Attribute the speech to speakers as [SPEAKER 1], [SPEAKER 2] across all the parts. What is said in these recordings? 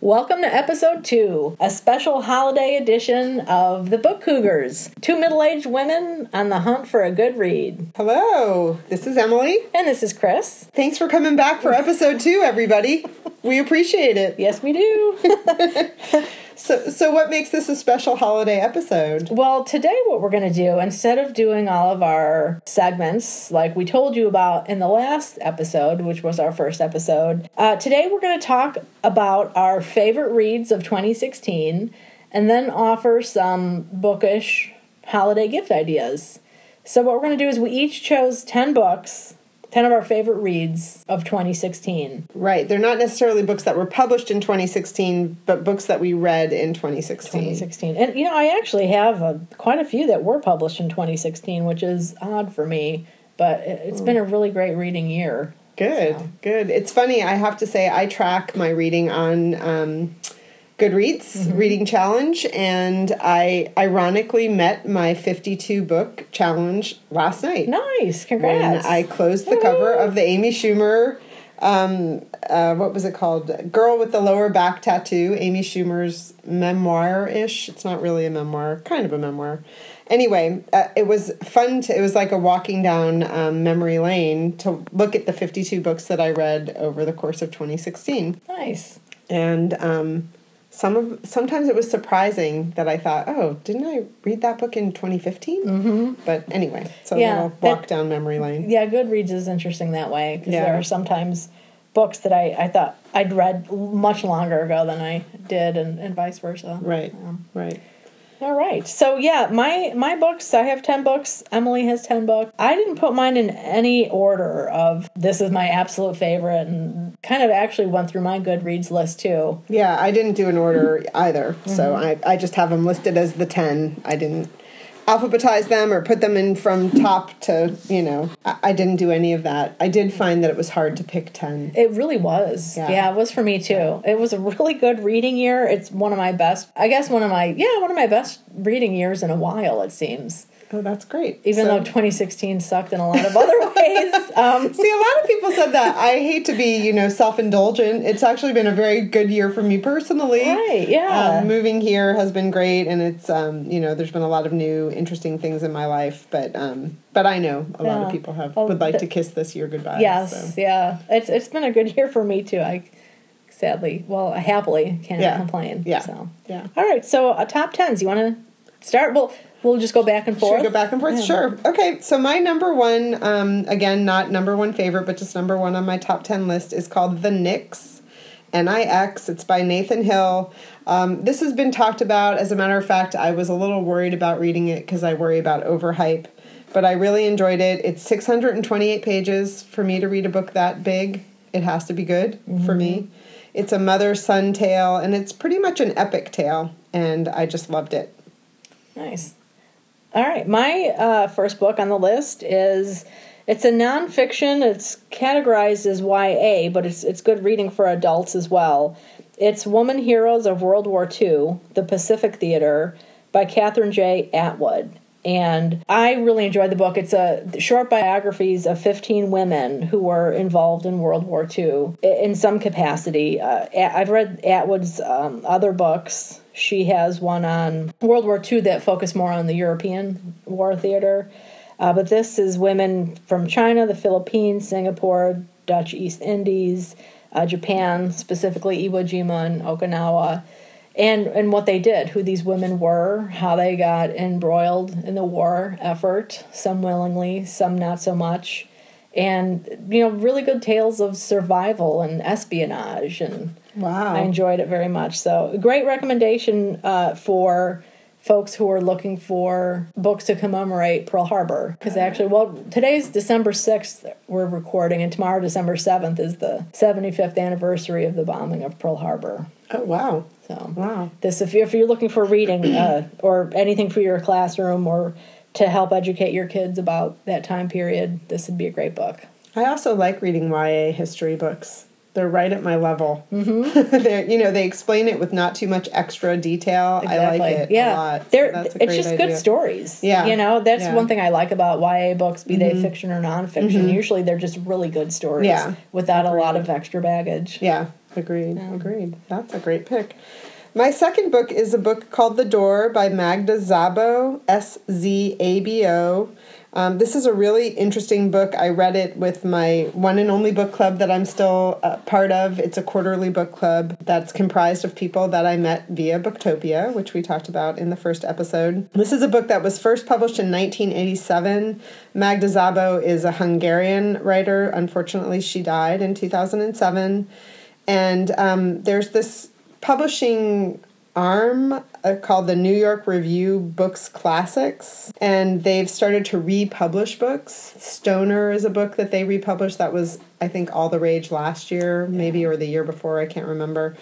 [SPEAKER 1] Welcome to episode two, a special holiday edition of The Book Cougars. Two middle aged women on the hunt for a good read.
[SPEAKER 2] Hello, this is Emily.
[SPEAKER 1] And this is Chris.
[SPEAKER 2] Thanks for coming back for episode two, everybody. We appreciate it.
[SPEAKER 1] Yes, we do.
[SPEAKER 2] So, so what makes this a special holiday episode?
[SPEAKER 1] well, today, what we're going to do, instead of doing all of our segments like we told you about in the last episode, which was our first episode, uh, today we're going to talk about our favorite reads of 2016 and then offer some bookish holiday gift ideas. So, what we're going to do is we each chose 10 books, 10 of our favorite reads of 2016.
[SPEAKER 2] Right, they're not necessarily books that were published in 2016, but books that we read in 2016.
[SPEAKER 1] 2016. And, you know, I actually have a, quite a few that were published in 2016, which is odd for me, but it- it's been a really great reading year.
[SPEAKER 2] Good, good. It's funny, I have to say, I track my reading on um, Goodreads Reading Challenge, and I ironically met my 52 book challenge last night.
[SPEAKER 1] Nice.
[SPEAKER 2] when
[SPEAKER 1] Congrats.
[SPEAKER 2] I closed the cover of the Amy Schumer, um, uh, what was it called? Girl with the Lower Back Tattoo, Amy Schumer's memoir ish. It's not really a memoir, kind of a memoir. Anyway, uh, it was fun. To, it was like a walking down um, memory lane to look at the 52 books that I read over the course of 2016
[SPEAKER 1] nice.
[SPEAKER 2] and um, some of sometimes it was surprising that I thought, oh, didn't I read that book in 2015? Mm-hmm. But anyway, so
[SPEAKER 1] Yeah,
[SPEAKER 2] a little
[SPEAKER 1] that-
[SPEAKER 2] walk down memory lane.
[SPEAKER 1] Yeah, Goodreads is interesting that way because
[SPEAKER 2] Yeah.
[SPEAKER 1] there are sometimes books that I, I thought I'd read much longer ago than I did, and, and vice versa.
[SPEAKER 2] Right,
[SPEAKER 1] Um,
[SPEAKER 2] right.
[SPEAKER 1] All right. So yeah, my my books. I have ten books. Emily has ten books. I didn't put mine in any order of this is my absolute favorite, and kind of actually went through my Goodreads list too.
[SPEAKER 2] Yeah, I didn't do an order either, so
[SPEAKER 1] Mm-hmm.
[SPEAKER 2] I, I just have them listed as the 10. I didn't alphabetize them or put them in from top to, you know, I, I didn't do any of that. I did find that it was hard to pick 10.
[SPEAKER 1] It really was.
[SPEAKER 2] Yeah.
[SPEAKER 1] Yeah, it was for me too. It was a really good reading year. It's one of my best. I guess one of my yeah one of my best reading years in a while. It seems.
[SPEAKER 2] Oh, that's great.
[SPEAKER 1] Even
[SPEAKER 2] So-
[SPEAKER 1] though 2016 sucked in a lot of other ways. Um,
[SPEAKER 2] See, a lot of people said that. I hate to be, you know, self indulgent. It's actually been a very good year for me personally.
[SPEAKER 1] Right, yeah.
[SPEAKER 2] Um, moving here has been great, and it's, um, you know, there's been a lot of new, interesting things in my life. But, um, but I know a lot of people have
[SPEAKER 1] Oh,
[SPEAKER 2] would like to kiss this year goodbye.
[SPEAKER 1] Yes,
[SPEAKER 2] so.
[SPEAKER 1] yeah. It's it's been a good year for me too. I sadly, well, I happily can't
[SPEAKER 2] Yeah.
[SPEAKER 1] complain.
[SPEAKER 2] Yeah.
[SPEAKER 1] So,
[SPEAKER 2] Yeah.
[SPEAKER 1] all right. So, uh, top tens. You want to start? We'll we'll just go back and
[SPEAKER 2] Should
[SPEAKER 1] forth.
[SPEAKER 2] we go back and forth?
[SPEAKER 1] Yeah.
[SPEAKER 2] Sure. Okay, so my number one, um, again, not number one favorite, but just number one on my top 10 list is called The Nix. N I X. It's by Nathan Hill. Um, this has been talked about. As a matter of fact, I was a little worried about reading it because I worry about overhype, but I really enjoyed it. It's 628 pages. For me to read a book that big, it has to be good for me. It's a mother son tale, and it's pretty much an epic tale, and I just loved it.
[SPEAKER 1] Nice. All right, my uh, first book on the list is it's a nonfiction. It's categorized as YA, but it's it's good reading for adults as well. It's Woman Heroes of World War II: The Pacific Theater by Kathryn J. Atwood. And I really enjoyed the book. It's a short biographies of 15 women who were involved in World War II in some capacity. Uh, I've read Atwood's um, other books. She has one on World War II that focused more on the European war theater. Uh, but this is women from China, the Philippines, Singapore, Dutch East Indies, uh, Japan, specifically Iwo Jima and Okinawa, and and what they did, who these women were, how they got embroiled in the war effort, some willingly, some not so much, and you know, really good tales of survival and espionage and.
[SPEAKER 2] Wow.
[SPEAKER 1] I enjoyed it very much. So, great recommendation uh, for folks who are looking for books to commemorate Pearl Harbor. Because actually, well, today's December 6th, we're recording, and tomorrow, December 7th, is the 75th anniversary of the bombing of Pearl Harbor.
[SPEAKER 2] Oh, wow.
[SPEAKER 1] So,
[SPEAKER 2] Wow.
[SPEAKER 1] this, if you're, if you're looking for reading uh, or anything for your classroom or to help educate your kids about that time period, this would be a great book.
[SPEAKER 2] I also like reading YA history books. They're right at my level. Mm-hmm. They're, you know, they explain it with not too much extra detail. I like it
[SPEAKER 1] yeah.
[SPEAKER 2] a lot. So
[SPEAKER 1] They're,
[SPEAKER 2] that's a
[SPEAKER 1] it's just
[SPEAKER 2] idea.
[SPEAKER 1] good stories.
[SPEAKER 2] Yeah.
[SPEAKER 1] You know, that's
[SPEAKER 2] Yeah. Mm-hmm.
[SPEAKER 1] one thing I like about YA books, be they fiction or nonfiction. Usually they're just really good stories
[SPEAKER 2] Yeah.
[SPEAKER 1] without a lot of extra baggage.
[SPEAKER 2] Yeah, Agreed. Agreed. That's a great pick. My second book is a book called The Door by Magda Szabo, S Z A B O. Um, this is a really interesting book. I read it with my one and only book club that I'm still uh, part of. It's a quarterly book club that's comprised of people that I met via Booktopia, which we talked about in the first episode. This is a book that was first published in 1987. Magda Szabo is a Hungarian writer. Unfortunately, she died in 2007. And um, there's this publishing arm uh, called the New York Review Books Classics, and they've started to republish books. Stoner is a book that they republished that was, I think, all the rage last year, maybe, or the year before, I can't remember.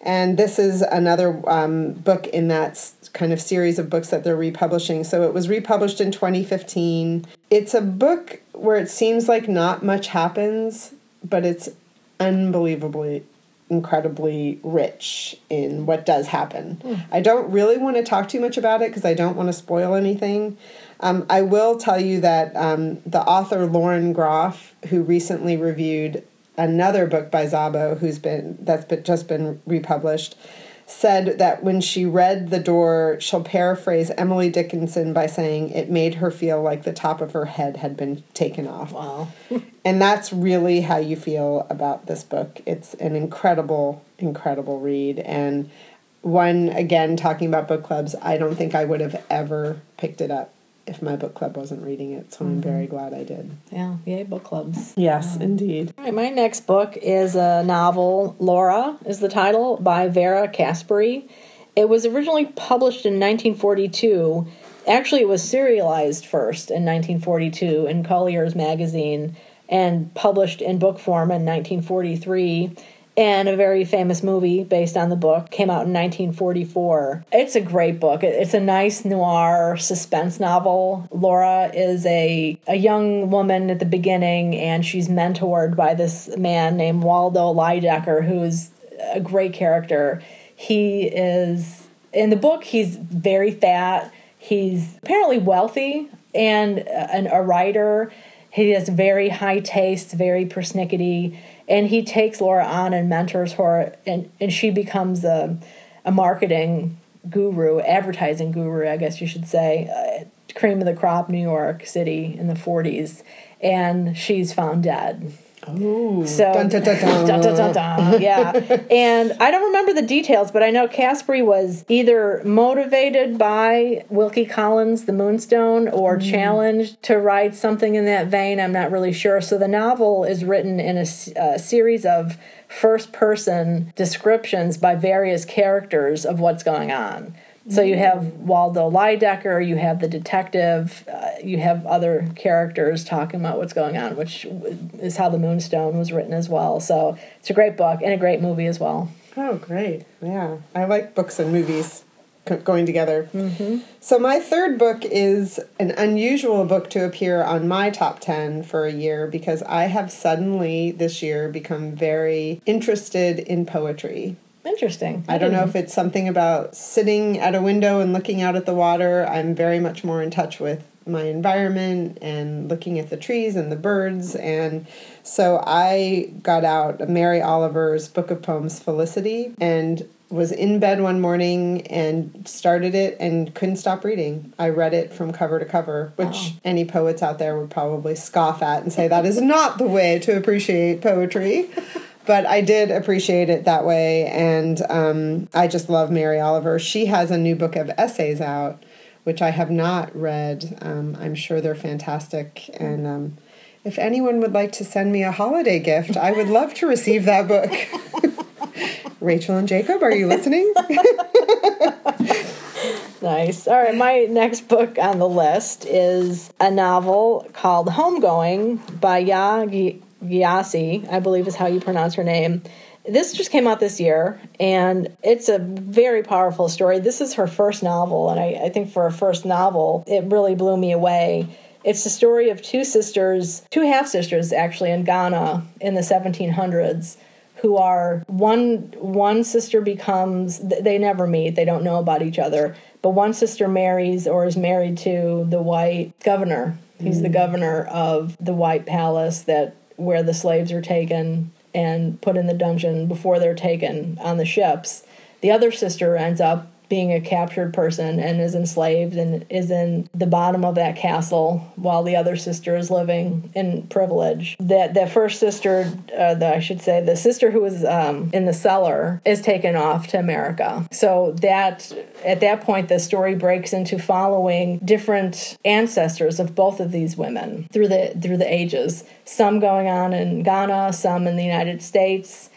[SPEAKER 2] And this is another um, book in that kind of series of books that they're republishing. So it was republished in 2015. It's a book where it seems like not much happens, but it's unbelievably incredibly rich in what does happen. I don't really want to talk too much about it because I don't want to spoil anything. Um, I will tell you that um, the author Lauren Groff, who recently reviewed another book by Szabo, who's been that's been, just been republished, said that when she read The Door, she'll paraphrase Emily Dickinson by saying it made her feel like the top of her head had been taken off.
[SPEAKER 1] Wow.
[SPEAKER 2] And that's really how you feel about this book. It's an incredible, incredible read. And one, again, talking about book clubs, I don't think I would have ever picked it up if my book club wasn't reading it. So I'm mm-hmm. very glad I did.
[SPEAKER 1] Yeah, yay, book clubs.
[SPEAKER 2] Yes, um, indeed.
[SPEAKER 1] All right, my next book is a novel, Laura is the title, by Vera Caspary. It was originally published in 1942. Actually, it was serialized first in 1942 in Collier's magazine and published in book form in 1943. And a very famous movie based on the book came out in 1944. It's a great book. It's a nice noir suspense novel. Laura is a, a young woman at the beginning, and she's mentored by this man named Waldo Lydecker, who's a great character. He is, in the book, he's very fat. He's apparently wealthy and an, a writer. He has very high taste, very persnickety, and he takes Laura on and mentors her, and, and she becomes a, a marketing guru, advertising guru, I guess you should say, uh, cream of the crop, New York City in the 40s, and she's found dead.
[SPEAKER 2] Ooh.
[SPEAKER 1] So
[SPEAKER 2] Dun, dun, dun,
[SPEAKER 1] yeah. And I don't remember the details, but I know Caspary was either motivated by Wilkie Collins, The Moonstone, or challenged to write something in that vein. I'm not really sure. So the novel is written in a series of first person descriptions by various characters of what's going on. So you have Waldo Lydecker, you have the detective, uh, you have other characters talking about what's going on, which is how The Moonstone was written as well. So it's a great book and a great movie as well.
[SPEAKER 2] Oh, great. Yeah. I like books and movies going together. Mm-hmm. So, my third book is an unusual book to appear on my top 10 for a year because I have suddenly this year become very interested in poetry.
[SPEAKER 1] Interesting.
[SPEAKER 2] I don't know if it's something about sitting at a window and looking out at the water. I'm very much more in touch with my environment and looking at the trees and the birds. And so I got out Mary Oliver's book of poems, Felicity, and was in bed one morning and started it and couldn't stop reading. I read it from cover to cover, which oh. any poets out there would probably scoff at and say that is not the way to appreciate poetry. but I did appreciate it that way, and um, I just love Mary Oliver. She has a new book of essays out, which I have not read. Um, I'm sure they're fantastic, and um, if anyone would like to send me a holiday gift, I would love to receive that book. Rachel and Jacob, are you listening?
[SPEAKER 1] Nice. All right, my next book on the list is a novel called Homegoing by Yaa Gi- Gyasi, I believe is how you pronounce her name. This just came out this year, and it's a very powerful story. This is her first novel, and I, I think for a first novel, it really blew me away. It's the story of two sisters, two half sisters actually, in Ghana in the 1700s who are one one sister becomes they never meet they don't know about each other but one sister marries or is married to the white governor he's the mm. governor of the white palace that where the slaves are taken and put in the dungeon before they're taken on the ships. The other sister ends up being a captured person and is enslaved and is in the bottom of that castle while the other sister is living in privilege. That that first sister, uh, the, I should say, the sister who was um, in the cellar is taken off to America. So that at that point, the story breaks into following different ancestors of both of these women through the through the ages. Some going on in Ghana, some in the United States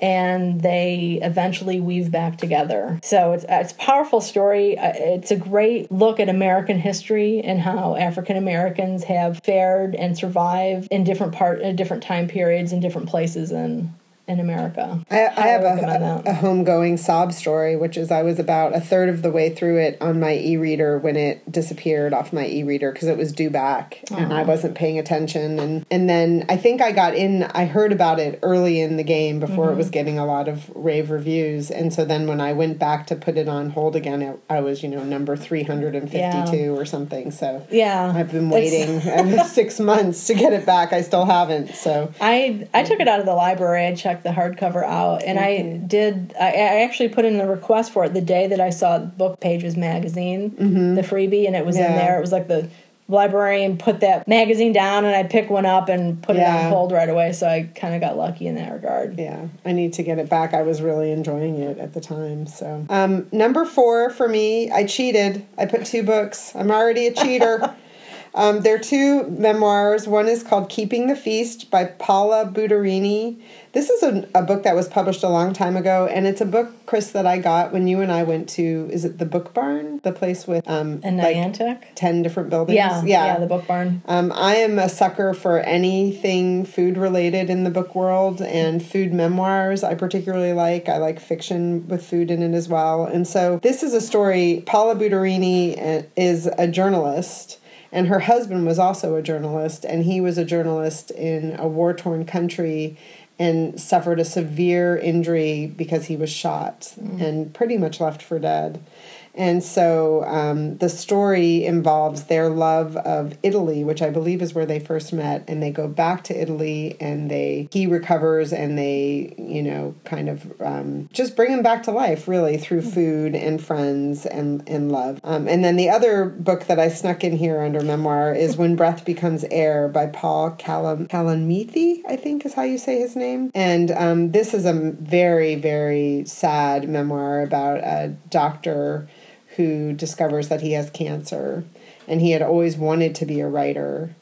[SPEAKER 1] and they eventually weave back together. So it's it's a powerful story. Uh, It's a great look at American history and how African Americans have fared and survived in different part in different time periods in different places in in America.
[SPEAKER 2] I, I have a, a homegoing sob story, which is I was about a third of the way through it on my e-reader when it disappeared off my e-reader because it was due back and I wasn't paying attention. And and then I think I got in. I heard about it early in the game before
[SPEAKER 1] Mm-hmm.
[SPEAKER 2] it was getting a lot of rave reviews. And so then when I went back to put it on hold again, it, I was you know number three hundred and fifty-two or something. So
[SPEAKER 1] Yeah,
[SPEAKER 2] I've been waiting six months to get it back. I still haven't. So
[SPEAKER 1] I I took it out of the library. and checked the hardcover out, and I did. I, I actually put in the request for it the day that I saw Book Pages magazine, the freebie, and it was in
[SPEAKER 2] Mm-hmm.
[SPEAKER 1] There. It was like the librarian put that magazine down, and I picked one up and put it on hold right away. So I kind of got lucky in that regard.
[SPEAKER 2] Yeah, I need to get it back. I was really enjoying it at the time. So, um, number four for me, I cheated. I put two books. I'm already a cheater. um, there are two memoirs. One is called Keeping the Feast by Paula Butturini. This is a, a book that was published a long time ago, and it's a book, Chris, that I got when you and I went to, is it the Book Barn? The place with um,
[SPEAKER 1] And
[SPEAKER 2] like
[SPEAKER 1] Niantic,
[SPEAKER 2] 10 different buildings?
[SPEAKER 1] yeah, yeah, the book barn.
[SPEAKER 2] Um, I am a sucker for anything food related in the book world and food memoirs. I particularly like. I like fiction with food in it as well. And so this is a story. Paula Butturini uh, is a journalist, and her husband was also a journalist, and he was a journalist in a war torn country and suffered a severe injury because he was shot and pretty much left for dead. And so um, the story involves their love of Italy, which I believe is where they first met, and they go back to Italy, and they he recovers, and they you know kind of um, just bring him back to life, really through food and friends and and love. Um, and then the other book that I snuck in here under memoir is When Breath Becomes Air by Paul Calam Kalanithi, I think is how you say his name. And um, this is a very very sad memoir about a doctor who discovers that he has cancer and he had always wanted to be a writer.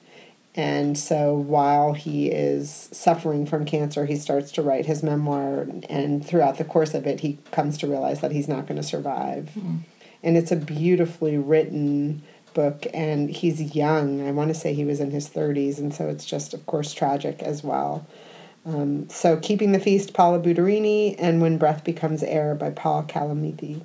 [SPEAKER 2] And so while he is suffering from cancer he starts to write his memoir and throughout the course of it he comes to realize that he's not going to survive and it's a beautifully written book and he's young. I want to say he was in his 30s and so it's just of course tragic as well. Um, so keeping the feast paula butturini and when breath becomes air by paul kalanithi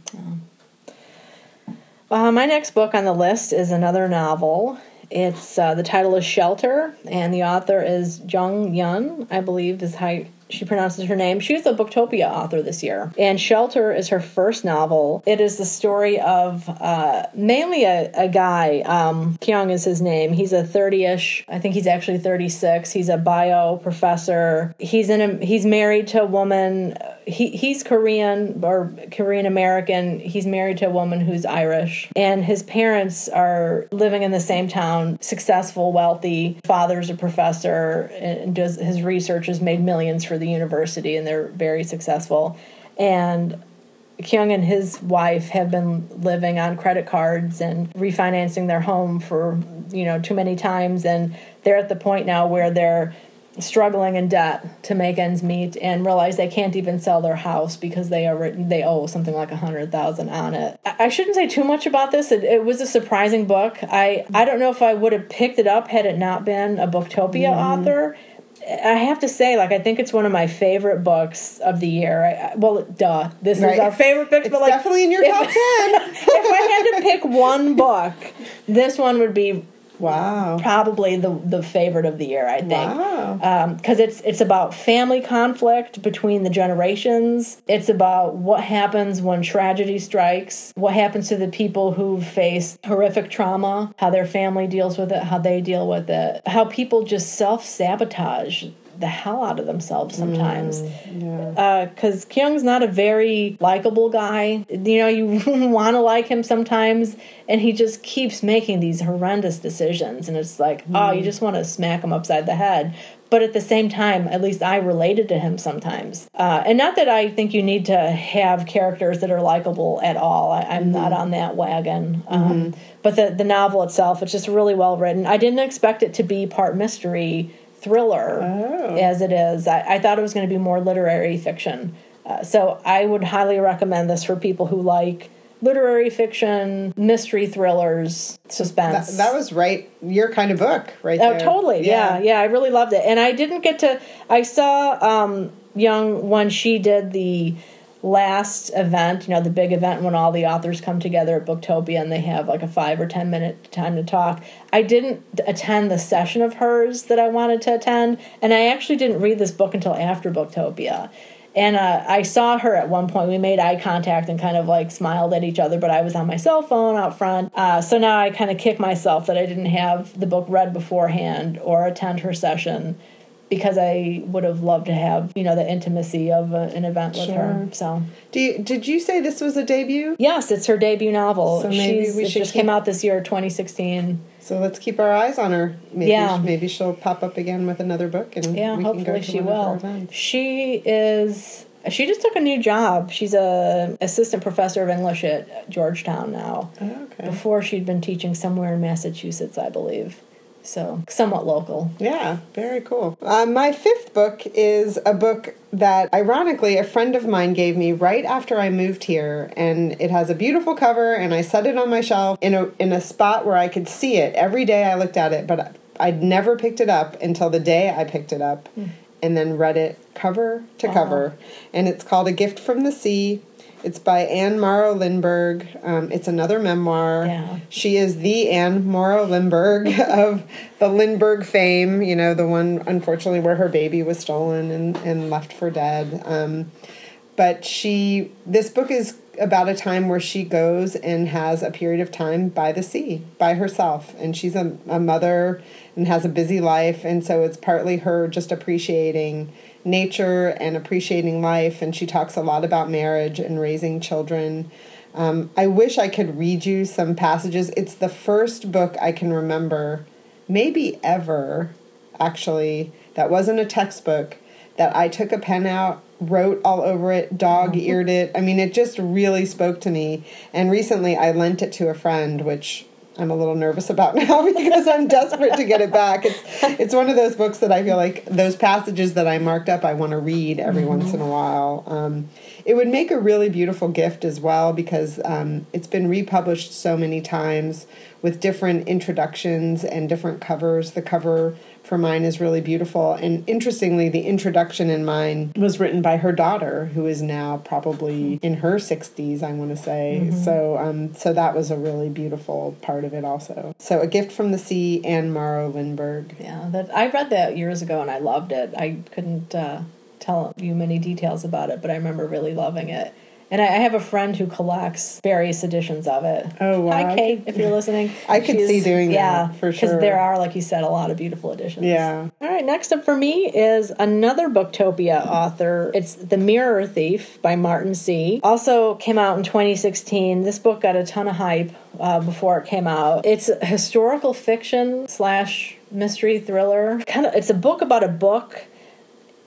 [SPEAKER 1] Uh, my next book on the list is another novel. It's uh, the title is Shelter, and the author is Jung Yun, I believe is how she pronounces her name. She was a Booktopia author this year, and Shelter is her first novel. It is the story of uh, mainly a, a guy. Um, Kyung is his name. He's a thirty-ish. I think he's actually thirty-six. He's a bio professor. He's in a. He's married to a woman. He he's Korean or Korean American. He's married to a woman who's Irish, and his parents are living in the same town. Successful, wealthy. Father's a professor and does his research has made millions for the university, and they're very successful. And Kyung and his wife have been living on credit cards and refinancing their home for you know too many times, and they're at the point now where they're struggling in debt to make ends meet and realize they can't even sell their house because they are they owe something like a hundred thousand on it. I shouldn't say too much about this. It, it was a surprising book. I I don't know if I would have picked it up had it not been a Booktopia mm-hmm. author. I have to say, like, I think it's one of my favorite books of the year. I, I, well, duh, this is our favorite book, but like,
[SPEAKER 2] definitely in your
[SPEAKER 1] if-
[SPEAKER 2] top 10
[SPEAKER 1] if I had to pick one book, this one would be
[SPEAKER 2] wow
[SPEAKER 1] probably the the favorite of the year. I think
[SPEAKER 2] wow um,
[SPEAKER 1] because it's it's about family conflict between the generations. It's about what happens when tragedy strikes. What happens to the people who face horrific trauma? How their family deals with it. How they deal with it. How people just self sabotage the hell out of themselves sometimes.
[SPEAKER 2] Mm, yeah.
[SPEAKER 1] Because Kyung's not a very likable guy. You know, you want to like him sometimes, and he just keeps making these horrendous decisions. And it's like, oh,
[SPEAKER 2] Mm.
[SPEAKER 1] you just want to smack him upside the head. But at the same time, at least I related to him sometimes. Uh, and not that I think you need to have characters that are likable at all. I, I'm not
[SPEAKER 2] Mm-hmm.
[SPEAKER 1] on that wagon. Um, But the, the novel itself, it's just really well written. I didn't expect it to be part mystery thriller
[SPEAKER 2] Oh.
[SPEAKER 1] as it is. I, I thought it was going to be more literary fiction. Uh, so I would highly recommend this for people who like literary fiction, mystery thrillers, suspense.
[SPEAKER 2] that was right your kind of book, right
[SPEAKER 1] Oh,
[SPEAKER 2] there.
[SPEAKER 1] totally. Yeah. yeah, I really loved it. And I didn't get to. I saw um, Young when she did the last event. You know, the big event when all the authors come together at Booktopia and they have like a five or ten minute time to talk. I didn't attend the session of hers that I wanted to attend, and I actually didn't read this book until after Booktopia. And uh, I saw her at one point. We made eye contact and kind of like smiled at each other, but I was on my cell phone out front. Uh, so now I kind of kick myself that I didn't have the book read beforehand or attend her session because I would have loved to have, you know, the intimacy of a, an event with her. So,
[SPEAKER 2] Do you, did you say this was a debut?
[SPEAKER 1] yes, it's her debut novel.
[SPEAKER 2] So maybe
[SPEAKER 1] She's,
[SPEAKER 2] we
[SPEAKER 1] it
[SPEAKER 2] should
[SPEAKER 1] just
[SPEAKER 2] keep-
[SPEAKER 1] came out this year, 2016.
[SPEAKER 2] So let's keep our eyes on her. Maybe,
[SPEAKER 1] Yeah.
[SPEAKER 2] maybe she'll pop up again with another book, and
[SPEAKER 1] Yeah,
[SPEAKER 2] we can go
[SPEAKER 1] hopefully she
[SPEAKER 2] one of her
[SPEAKER 1] will. She is. She just took a new job. She's a assistant professor of English at Georgetown now.
[SPEAKER 2] Oh, okay.
[SPEAKER 1] Before she'd been teaching somewhere in Massachusetts, I believe. So somewhat local.
[SPEAKER 2] Yeah, very cool. Uh, my fifth book is a book that, ironically, a friend of mine gave me right after I moved here, and it has a beautiful cover. And I set it on my shelf in a in a spot where I could see it every day. I looked at it, but I'd never picked it up until the day I picked it up, and then read it cover to cover. And it's called A Gift from the Sea. It's by Anne Morrow Lindbergh. Um, it's another memoir.
[SPEAKER 1] Yeah.
[SPEAKER 2] She is the Anne Morrow Lindbergh of the Lindbergh fame, you know, the one, unfortunately, where her baby was stolen and, and left for dead. Um, but she, this book is about a time where she goes and has a period of time by the sea by herself. And she's a, a mother and has a busy life. And so it's partly her just appreciating nature and appreciating life. And she talks a lot about marriage and raising children. Um, I wish I could read you some passages. It's the first book I can remember, maybe ever, actually, that wasn't a textbook, that I took a pen out, wrote all over it, dog eared it. I mean, it just really spoke to me. And recently I lent it to a friend, which I'm a little nervous about now because I'm desperate to get it back. It's it's one of those books that I feel like those passages that I marked up I want to read every once in a while. Um, it would make a really beautiful gift as well because um, it's been republished so many times with different introductions and different covers. The cover for mine is really beautiful, and interestingly, the introduction in mine was written by her daughter, who is now probably in her sixties. I want to say so. Um, so that was a really beautiful part of it, also. So, a gift from the sea, Anne Morrow Lindbergh.
[SPEAKER 1] Yeah, that I read that years ago and I loved it. I couldn't uh, tell you many details about it, but I remember really loving it. And I, I have a friend who collects various editions of it.
[SPEAKER 2] Oh, wow.
[SPEAKER 1] Hi, Kate, if you're listening.
[SPEAKER 2] I could see doing that,
[SPEAKER 1] yeah,
[SPEAKER 2] for sure.
[SPEAKER 1] Because there are, like you said, a lot of beautiful editions.
[SPEAKER 2] Yeah.
[SPEAKER 1] All right, next up for me is another Booktopia author. It's The Mirror Thief by Martin Seay. Also came out in 2016. This book got a ton of hype uh, before it came out. It's a historical fiction slash mystery thriller. Kind of, it's a book about a book.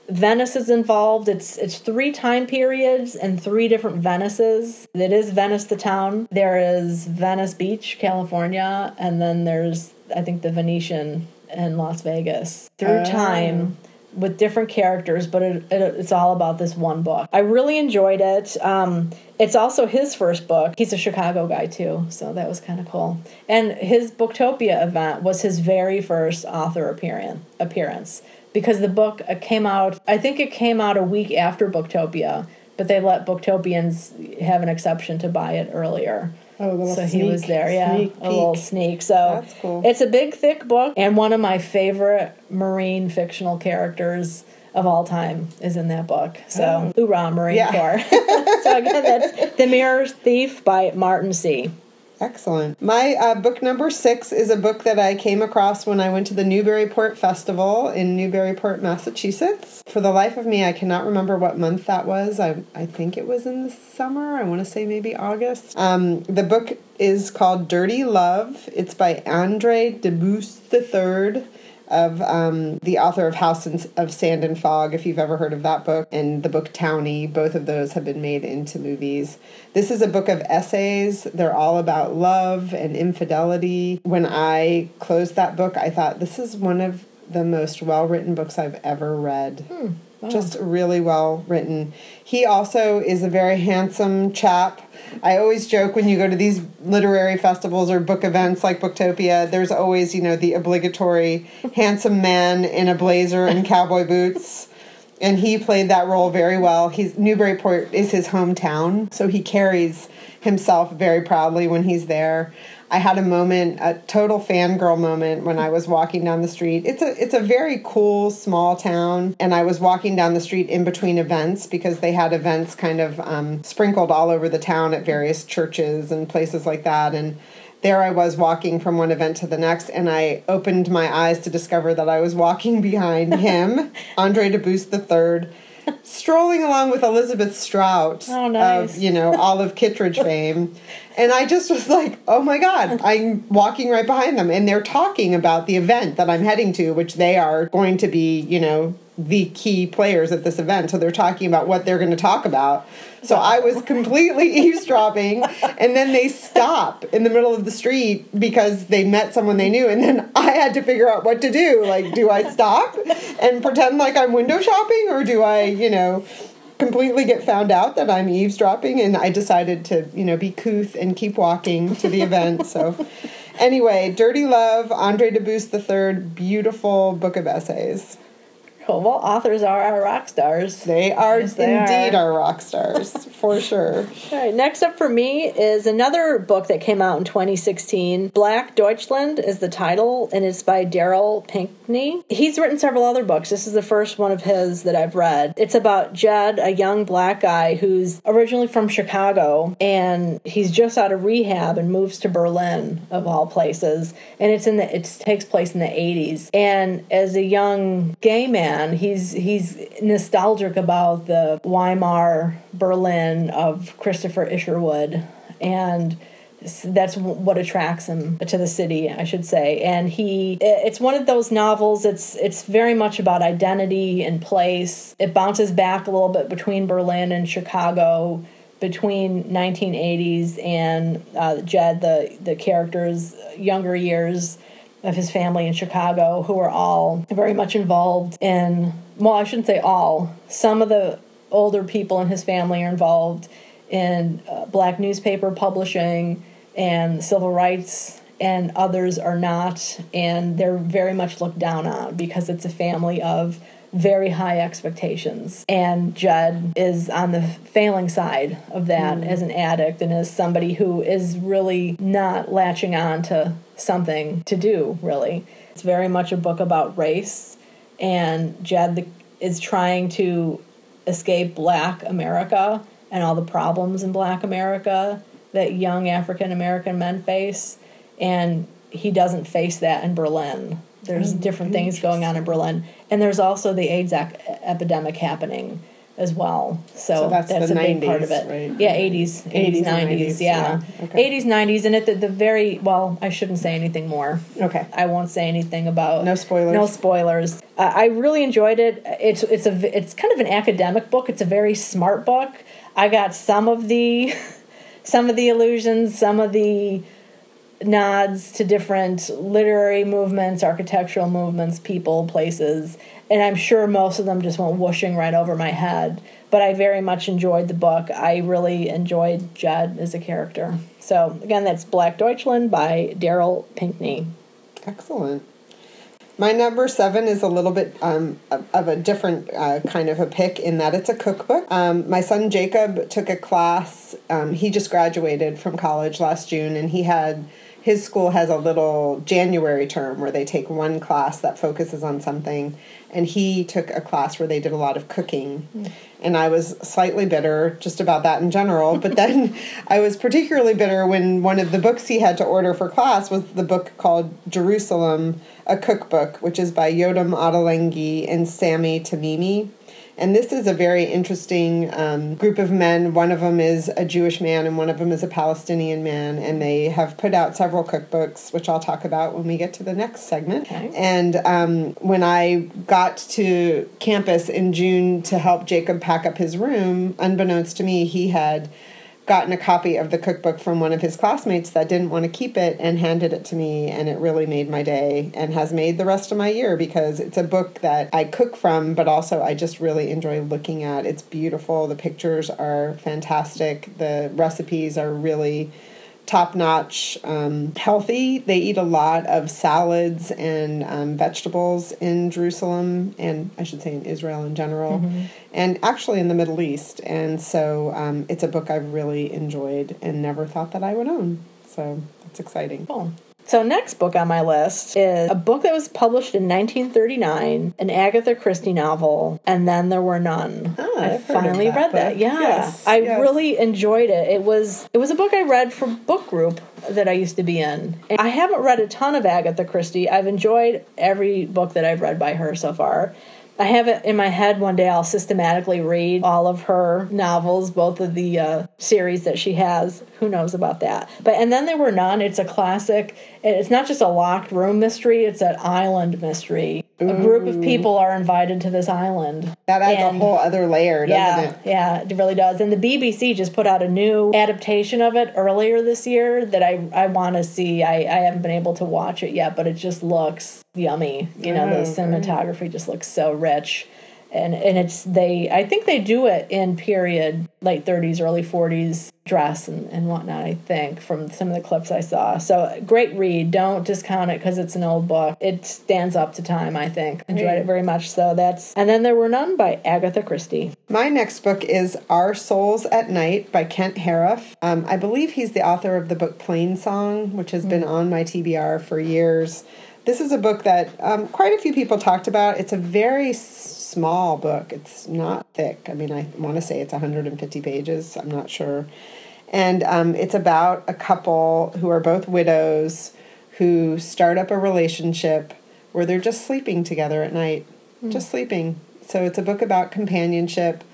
[SPEAKER 1] Venice is involved. It's it's three time periods and three different Venices. It is Venice the town. There is Venice Beach, California, and then there's I think the Venetian in Las Vegas. Through
[SPEAKER 2] Oh.
[SPEAKER 1] time with different characters, but it, it, it's all about this one book. I really enjoyed it. Um, it's also his first book. He's a Chicago guy too, so that was kind of cool. And his Booktopia event was his very first author appearance. Appearance because the book uh, came out. I think it came out a week after Booktopia, but they let Booktopians have an exception to buy it earlier.
[SPEAKER 2] Oh, a little
[SPEAKER 1] so he was there, yeah,
[SPEAKER 2] sneak
[SPEAKER 1] a little sneak. So
[SPEAKER 2] That's cool.
[SPEAKER 1] it's a big, thick book, and one of my favorite marine fictional characters of all time is in that book. So, hoorah, Marine
[SPEAKER 2] Yeah.
[SPEAKER 1] Corps. so again, that's The Mirror Thief by Martin Seay.
[SPEAKER 2] Excellent. My uh, book number six is a book that I came across when I went to the Newburyport Festival in Newburyport, Massachusetts. For the life of me, I cannot remember what month that was. I, I think it was in the summer. I want to say maybe August. Um, the book is called Dirty Love. It's by Andre Dubus III of um, the author of House of Sand and Fog, if you've ever heard of that book, and the book Townie. Both of those have been made into movies. This is a book of essays. They're all about love and infidelity. When I closed that book, I thought this is one of the most well written books I've ever read. Hmm. Wow. Just really well written. He also is a very handsome chap. I always joke when you go to these literary festivals or book events like Booktopia, there's always, you know, the obligatory handsome man in a blazer and cowboy boots. And he played that role very well. He's Newburyport is his hometown, so he carries himself very proudly when he's there. I had a moment, a total fangirl moment when I was walking down the street. It's a it's a very cool small town, and I was walking down the street in between events because they had events kind of um, sprinkled all over the town at various churches and places like that. And there I was walking from one event to the next, and I opened my eyes to discover that I was walking behind him, Andre Dubus III strolling along with Elizabeth Strout
[SPEAKER 1] oh, nice.
[SPEAKER 2] of, you know, Olive Kitteridge fame. And I just was like, oh my God, I'm walking right behind them. And they're talking about the event that I'm heading to, which they are going to be, you know, the key players at this event. So they're talking about what they're going to talk about. So I was completely eavesdropping. And then they stop in the middle of the street because they met someone they knew. And then I had to figure out what to do. Like, do I stop and pretend like I'm window shopping or do I, you know, completely get found out that I'm eavesdropping? And I decided to, you know, be couth and keep walking to the event. So. Anyway, Dirty Love, Andre Dubus III, beautiful book of essays.
[SPEAKER 1] Well, well, authors are our rock stars.
[SPEAKER 2] They are yes, they indeed are. our rock stars, for sure.
[SPEAKER 1] All right, next up for me is another book that came out in 2016. Black Deutschland is the title, and it's by Darryl Pinckney. He's written several other books. This is the first one of his that I've read. It's about Jed, a young black guy who's originally from Chicago, and he's just out of rehab and moves to Berlin, of all places. And it's in the it takes place in the 80s. And as a young gay man, man. He's he's nostalgic about the Weimar Berlin of Christopher Isherwood, and that's what attracts him to the city, I should say. And he, it's one of those novels. It's it's very much about identity and place. It bounces back a little bit between Berlin and Chicago between 1980s and uh, Jed, the the character's younger years of his family in Chicago who are all very much involved in, well, I shouldn't say all, some of the older people in his family are involved in uh, black newspaper publishing and civil rights and others are not and they're very much looked down on because it's a family of very high expectations. And Judd is on the failing side of that mm. as an addict and as somebody who is really not latching on to something to do, really. It's very much a book about race, and Jed is trying to escape black America and all the problems in black America that young African American men face. And he doesn't face that in Berlin. There's mm, different things going on in Berlin, and there's also the AIDS ac- epidemic happening as well. So,
[SPEAKER 2] so that's,
[SPEAKER 1] that's
[SPEAKER 2] a
[SPEAKER 1] 90s,
[SPEAKER 2] big
[SPEAKER 1] part of it.
[SPEAKER 2] Right?
[SPEAKER 1] Yeah, 80s, 80s, 80s 90s, 90s, yeah. yeah. Okay. 80s, 90s, and at the, the very, well, I shouldn't say anything more.
[SPEAKER 2] Okay.
[SPEAKER 1] I won't say anything about.
[SPEAKER 2] No spoilers.
[SPEAKER 1] No spoilers. Uh, I really enjoyed it. It's, it's, a, it's kind of an academic book, it's a very smart book. I got some of the. Some of the illusions, some of the nods to different literary movements, architectural movements, people, places, and I'm sure most of them just went whooshing right over my head. But I very much enjoyed the book. I really enjoyed Jed as a character. So, again, that's Black Deutschland by Darryl Pinckney.
[SPEAKER 2] Excellent. My number seven is a little bit um, of a different uh, kind of a pick in that it's a cookbook. Um, my son Jacob took a class. Um, he just graduated from college last June, and he had his school has a little January term where they take one class that focuses on something, and he took a class where they did a lot of cooking. Hmm. And I was slightly bitter just about that in general, but then I was particularly bitter when one of the books he had to order for class was the book called Jerusalem, a cookbook, which is by Yotam Ottolenghi and Sami Tamimi. And this is a very interesting um, group of men. One of them is a Jewish man, and one of them is a Palestinian man. And they have put out several cookbooks, which I'll talk about when we get to the next segment.
[SPEAKER 1] Okay.
[SPEAKER 2] And um, when I got to campus in June to help Jacob pack up his room, unbeknownst to me, he had gotten a copy of the cookbook from one of his classmates that didn't want to keep it and handed it to me and it really made my day and has made the rest of my year because it's a book that I cook from but also I just really enjoy looking at. It's beautiful. The pictures are fantastic. The recipes are really top notch, um, healthy. They eat a lot of salads and um, vegetables in Jerusalem, and I should say in Israel in general, and actually in the Middle East. And so um, it's a book I've really enjoyed and never thought that I would own. So that's exciting.
[SPEAKER 1] Cool. So, next book on my list is a book that was published in 1939, an Agatha Christie novel, and then there were none.
[SPEAKER 2] Ah,
[SPEAKER 1] I
[SPEAKER 2] I've heard of
[SPEAKER 1] finally
[SPEAKER 2] that
[SPEAKER 1] read that. Yeah,
[SPEAKER 2] Yes,
[SPEAKER 1] I
[SPEAKER 2] yes.
[SPEAKER 1] really enjoyed it. It was it was a book I read for book group that I used to be in. And I haven't read a ton of Agatha Christie. I've enjoyed every book that I've read by her so far. I have it in my head one day I'll systematically read all of her novels, both of the uh, series that she has. Who knows about that? But and then there were none. It's a classic. It's not just a locked room mystery, it's an island mystery. A group of people are invited to this island.
[SPEAKER 2] That adds
[SPEAKER 1] And-
[SPEAKER 2] a whole other layer, doesn't
[SPEAKER 1] yeah,
[SPEAKER 2] it?
[SPEAKER 1] yeah, it really does. And the BBC just put out a new adaptation of it earlier this year that I, I want to see. I, I haven't been able to watch it yet, but it just looks yummy. You know, the
[SPEAKER 2] Oh,
[SPEAKER 1] cinematography just looks so rich. And and it's they I think they do it in period late 30s, early 40s dress and, and whatnot, I think, from some of the clips I saw. So great read. Don't discount it because it's an old book. It stands up to time, I think. Enjoyed it very much. So that's and then there were none by Agatha Christie.
[SPEAKER 2] My next book is Our Souls at Night by Kent Haruf. Um, I believe he's the author of the book Plain Song, which has been on my TBR for years. This is a book that um, quite a few people talked about. It's a very small book. It's not thick. I mean, I want to say it's 150 pages. I'm not sure. And um, it's about a couple who are both widows who start up a relationship where they're just sleeping together at night, just sleeping. So it's a book about companionship.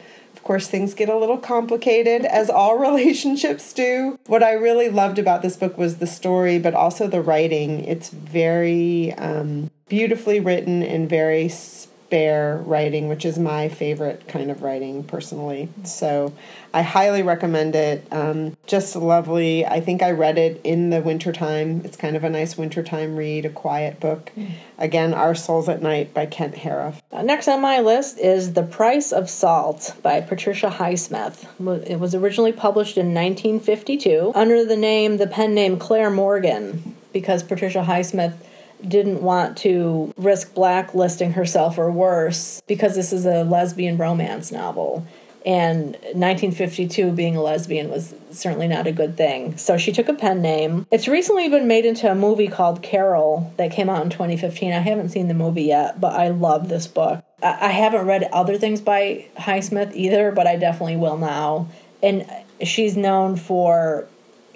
[SPEAKER 2] Of course, things get a little complicated, as all relationships do. What I really loved about this book was the story, but also the writing. It's very um, beautifully written and very spare writing, which is my favorite kind of writing personally. So I highly recommend it. Um, just lovely. I think I read it in the wintertime. It's kind of a nice wintertime read, a quiet book. Again, Our Souls at Night by Kent Haruf.
[SPEAKER 1] Uh, Next on my list is The Price of Salt by Patricia Highsmith. It was originally published in 1952 under the name, the pen name Claire Morgan, because Patricia Highsmith didn't want to risk blacklisting herself or worse because this is a lesbian romance novel. And 1952 being a lesbian was certainly not a good thing. So she took a pen name. It's recently been made into a movie called Carol that came out in 2015. I haven't seen the movie yet, but I love this book. I I haven't read other things by Highsmith either, but I definitely will now. And she's known for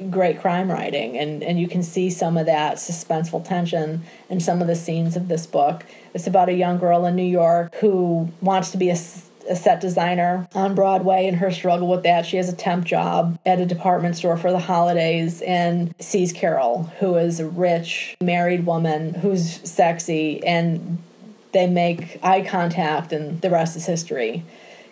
[SPEAKER 1] great crime writing and and you can see some of that suspenseful tension in some of the scenes of this book it's about a young girl in new york who wants to be a set designer on broadway and her struggle with that she has a temp job at a department store for the holidays and sees carol who is a rich married woman who's sexy and they make eye contact and the rest is history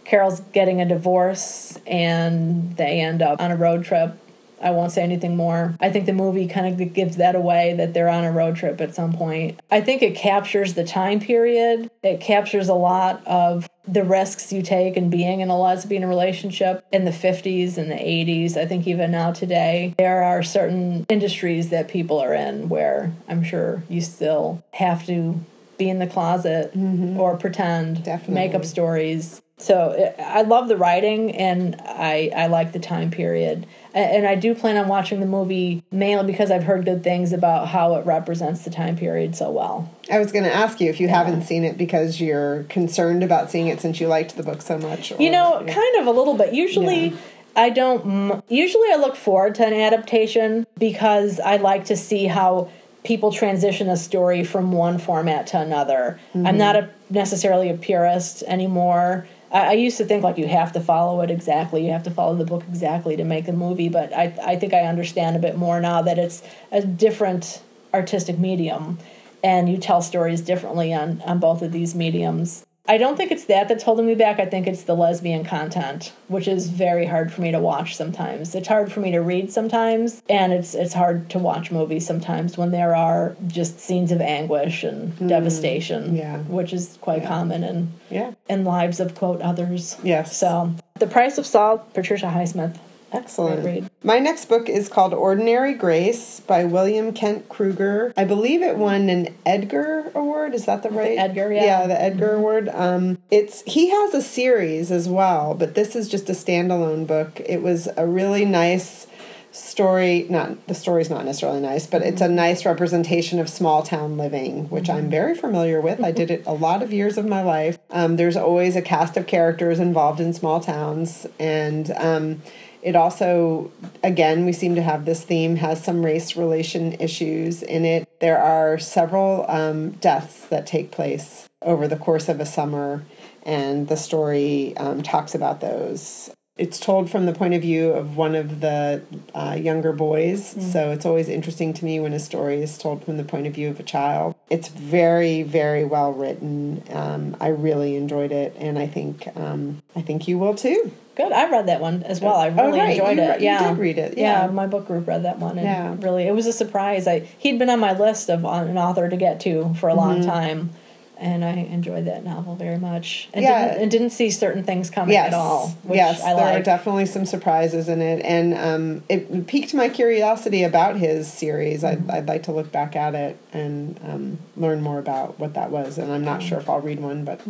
[SPEAKER 1] Carol's getting a divorce and they end up on a road trip. I won't say anything more. I think the movie kind of gives that away that they're on a road trip at some point. I think it captures the time period. It captures a lot of the risks you take in being in a lesbian relationship in the 50s and the 80s. I think even now today, there are certain industries that people are in where I'm sure you still have to be in the closet mm-hmm. or pretend, make up stories. So uh, I love the writing and I, I like the time period. And, I do plan on watching the movie mainly because I've heard good things about how it represents the time period so well.
[SPEAKER 2] I was going to ask you if you haven't seen it because you're concerned about seeing it since you liked the book so much. Or,
[SPEAKER 1] You know, kind of a little bit. Usually,
[SPEAKER 2] Yeah.
[SPEAKER 1] I don't. Usually, I look forward to an adaptation because I like to see how people transition a story from one format to another. I'm mm-hmm. not a necessarily a purist anymore. I, I used to think like you have to follow it exactly. You have to follow the book exactly to make a movie. But I, I think I understand a bit more now that it's a different artistic medium, and you tell stories differently on on both of these mediums. I don't think it's that that's holding me back. I think it's the lesbian content, which is very hard for me to watch sometimes. It's hard for me to read sometimes, and it's it's hard to watch movies sometimes when there are just scenes of anguish and hmm. devastation,
[SPEAKER 2] yeah.
[SPEAKER 1] which is quite common in
[SPEAKER 2] Yeah.
[SPEAKER 1] in lives of quote others.
[SPEAKER 2] Yes.
[SPEAKER 1] So, The Price of Salt, Patricia Highsmith.
[SPEAKER 2] Excellent.
[SPEAKER 1] Read.
[SPEAKER 2] My next book is called Ordinary Grace by William Kent Krueger. I believe it won an Edgar Award. Is that the right
[SPEAKER 1] Edgar, yeah.
[SPEAKER 2] Yeah, the Edgar Award. Um, it's he has a series as well, but this is just a standalone book. It was a really nice story. Not the story's not necessarily nice, but it's a nice representation of small town living, which I'm very familiar with. I did it a lot of years of my life. Um, there's always a cast of characters involved in small towns, and um, it also, again, we seem to have this theme, has some race relation issues in it. There are several um, deaths that take place over the course of a summer, and the story um, talks about those. It's told from the point of view of one of the uh, younger boys, so it's always interesting to me when a story is told from the point of view of a child. It's very, very well written. Um, I really enjoyed it, and I think um, I think you will too.
[SPEAKER 1] Good. I read that one as well. I
[SPEAKER 2] Oh,
[SPEAKER 1] really
[SPEAKER 2] right.
[SPEAKER 1] enjoyed
[SPEAKER 2] You
[SPEAKER 1] it.
[SPEAKER 2] re- you
[SPEAKER 1] yeah,
[SPEAKER 2] did read it, yeah.
[SPEAKER 1] my book group read that one, and
[SPEAKER 2] Yeah.
[SPEAKER 1] really, it was a surprise. I he'd been on my list of an author to get to for a long
[SPEAKER 2] Mm-hmm.
[SPEAKER 1] time, and I enjoyed that novel very much. And
[SPEAKER 2] Yeah.
[SPEAKER 1] didn't, and didn't see certain things coming
[SPEAKER 2] yes.
[SPEAKER 1] at all. Which
[SPEAKER 2] yes,
[SPEAKER 1] I
[SPEAKER 2] there are
[SPEAKER 1] like.
[SPEAKER 2] definitely some surprises in it, and um, it piqued my curiosity about his series.
[SPEAKER 1] Mm-hmm.
[SPEAKER 2] I'd, I'd like to look back at it and um, learn more about what that was. And I'm not sure if I'll read one, but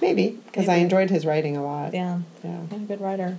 [SPEAKER 2] maybe because I
[SPEAKER 1] Mm-hmm.
[SPEAKER 2] Enjoyed his writing a lot.
[SPEAKER 1] yeah,
[SPEAKER 2] Yeah.
[SPEAKER 1] yeah, good writer.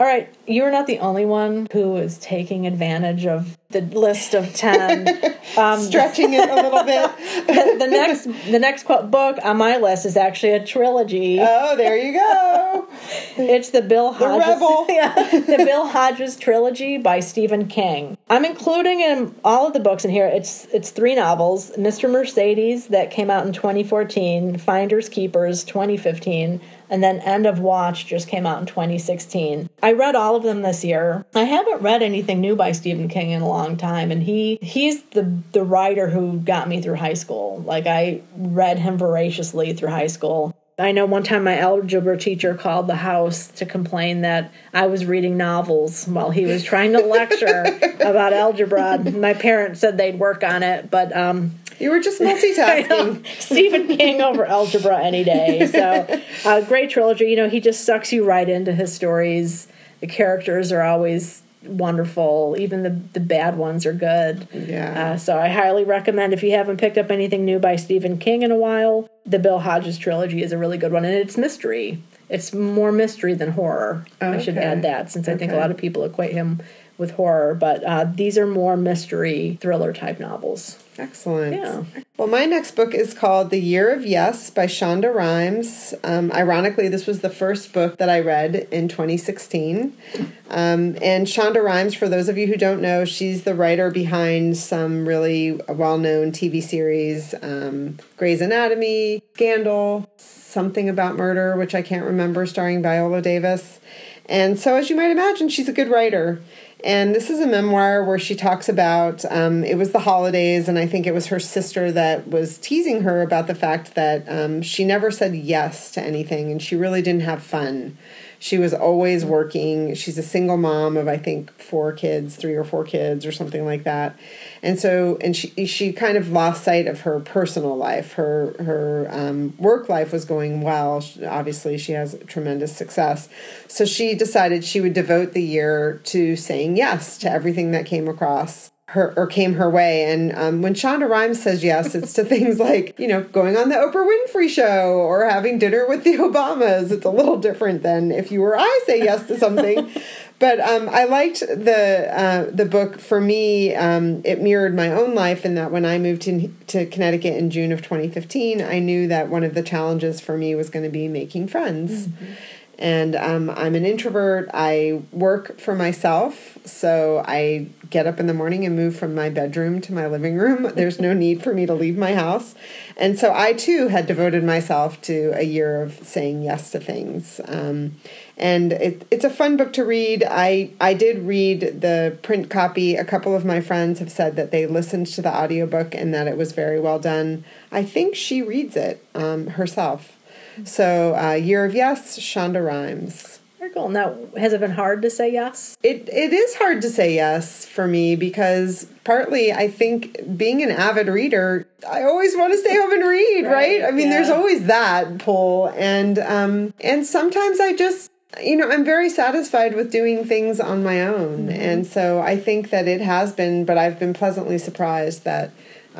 [SPEAKER 1] All right, you're not the only one who is taking advantage of the list of ten. um,
[SPEAKER 2] Stretching it a little bit.
[SPEAKER 1] the, the next, the next quote book on my list is actually a trilogy.
[SPEAKER 2] Oh, there you go.
[SPEAKER 1] It's the Bill Hodges,
[SPEAKER 2] Rebel.
[SPEAKER 1] yeah, the Bill Hodges trilogy by Stephen King. I'm including in all of the books in here. It's it's three novels: Mr. Mercedes that came out in 2014, Finders Keepers 2015, and then End of Watch just came out in 2016. I read all of them this year. I haven't read anything new by Stephen King in a long time, and he he's the the writer who got me through high school. Like I read him voraciously through high school. I know one time my algebra teacher called the house to complain that I was reading novels while he was trying to lecture about algebra. My parents said they'd work on it, but um,
[SPEAKER 2] You were just multitasking.
[SPEAKER 1] Stephen King over algebra any day. So, uh, great trilogy. You know, he just sucks you right into his stories. The characters are always wonderful. Even the the bad ones are good.
[SPEAKER 2] Yeah.
[SPEAKER 1] Uh, so I highly recommend if you haven't picked up anything new by Stephen King in a while, the Bill Hodges trilogy is a really good one, and it's mystery. It's more mystery than horror. I should add that since I think a lot of people equate him with horror, but uh, these are more mystery thriller type novels.
[SPEAKER 2] Excellent.
[SPEAKER 1] Yeah.
[SPEAKER 2] Well, my next book is called The Year of Yes by Shonda Rhimes. Um, ironically, this was the first book that I read in 2016. Um, and Shonda Rhimes, for those of you who don't know, she's the writer behind some really well known TV series um, Grey's Anatomy, Scandal, Something About Murder, which I can't remember, starring Viola Davis. And so, as you might imagine, she's a good writer. And this is a memoir where she talks about um, it was the holidays, and I think it was her sister that was teasing her about the fact that um, she never said yes to anything and she really didn't have fun. She was always working. She's a single mom of I think four kids, three or four kids, or something like that. And so, and she she kind of lost sight of her personal life. Her her um, work life was going well. She- Obviously, she has tremendous success. So she decided she would devote the year to saying yes to everything that came across her or came her way. And um, when Shonda Rhimes says yes, it's to things like you know going on the Oprah Winfrey Show or having dinner with the Obamas. It's a little different than if you or I say yes to something. but um, I liked the uh, the book. For me, um, it mirrored my own life in that when I moved to, to Connecticut in June of 2015, I knew that one of the challenges for me was going to be making friends. Mm-hmm and um, I'm an introvert. I work for myself, so I get up in the morning and move from my bedroom to my living room. There's no need for me to leave my house. And so I too had devoted myself to a year of saying yes to things. Um, and it, it's a fun book to read. I, I did read the print copy. A couple of my friends have said that they listened to the audiobook and that it was very well done. I think she reads it um, herself. So, uh, Year of Yes, Shonda Rhimes.
[SPEAKER 1] Cool. Now, has it been hard to say yes?
[SPEAKER 2] It it is hard to say yes for me because partly I think being an avid reader, I always want to stay home and read, right? right? I mean, yeah. there's always that pull, and um, and sometimes I just you know i'm very satisfied with doing things on my own mm-hmm. and so i think that it has been but i've been pleasantly surprised that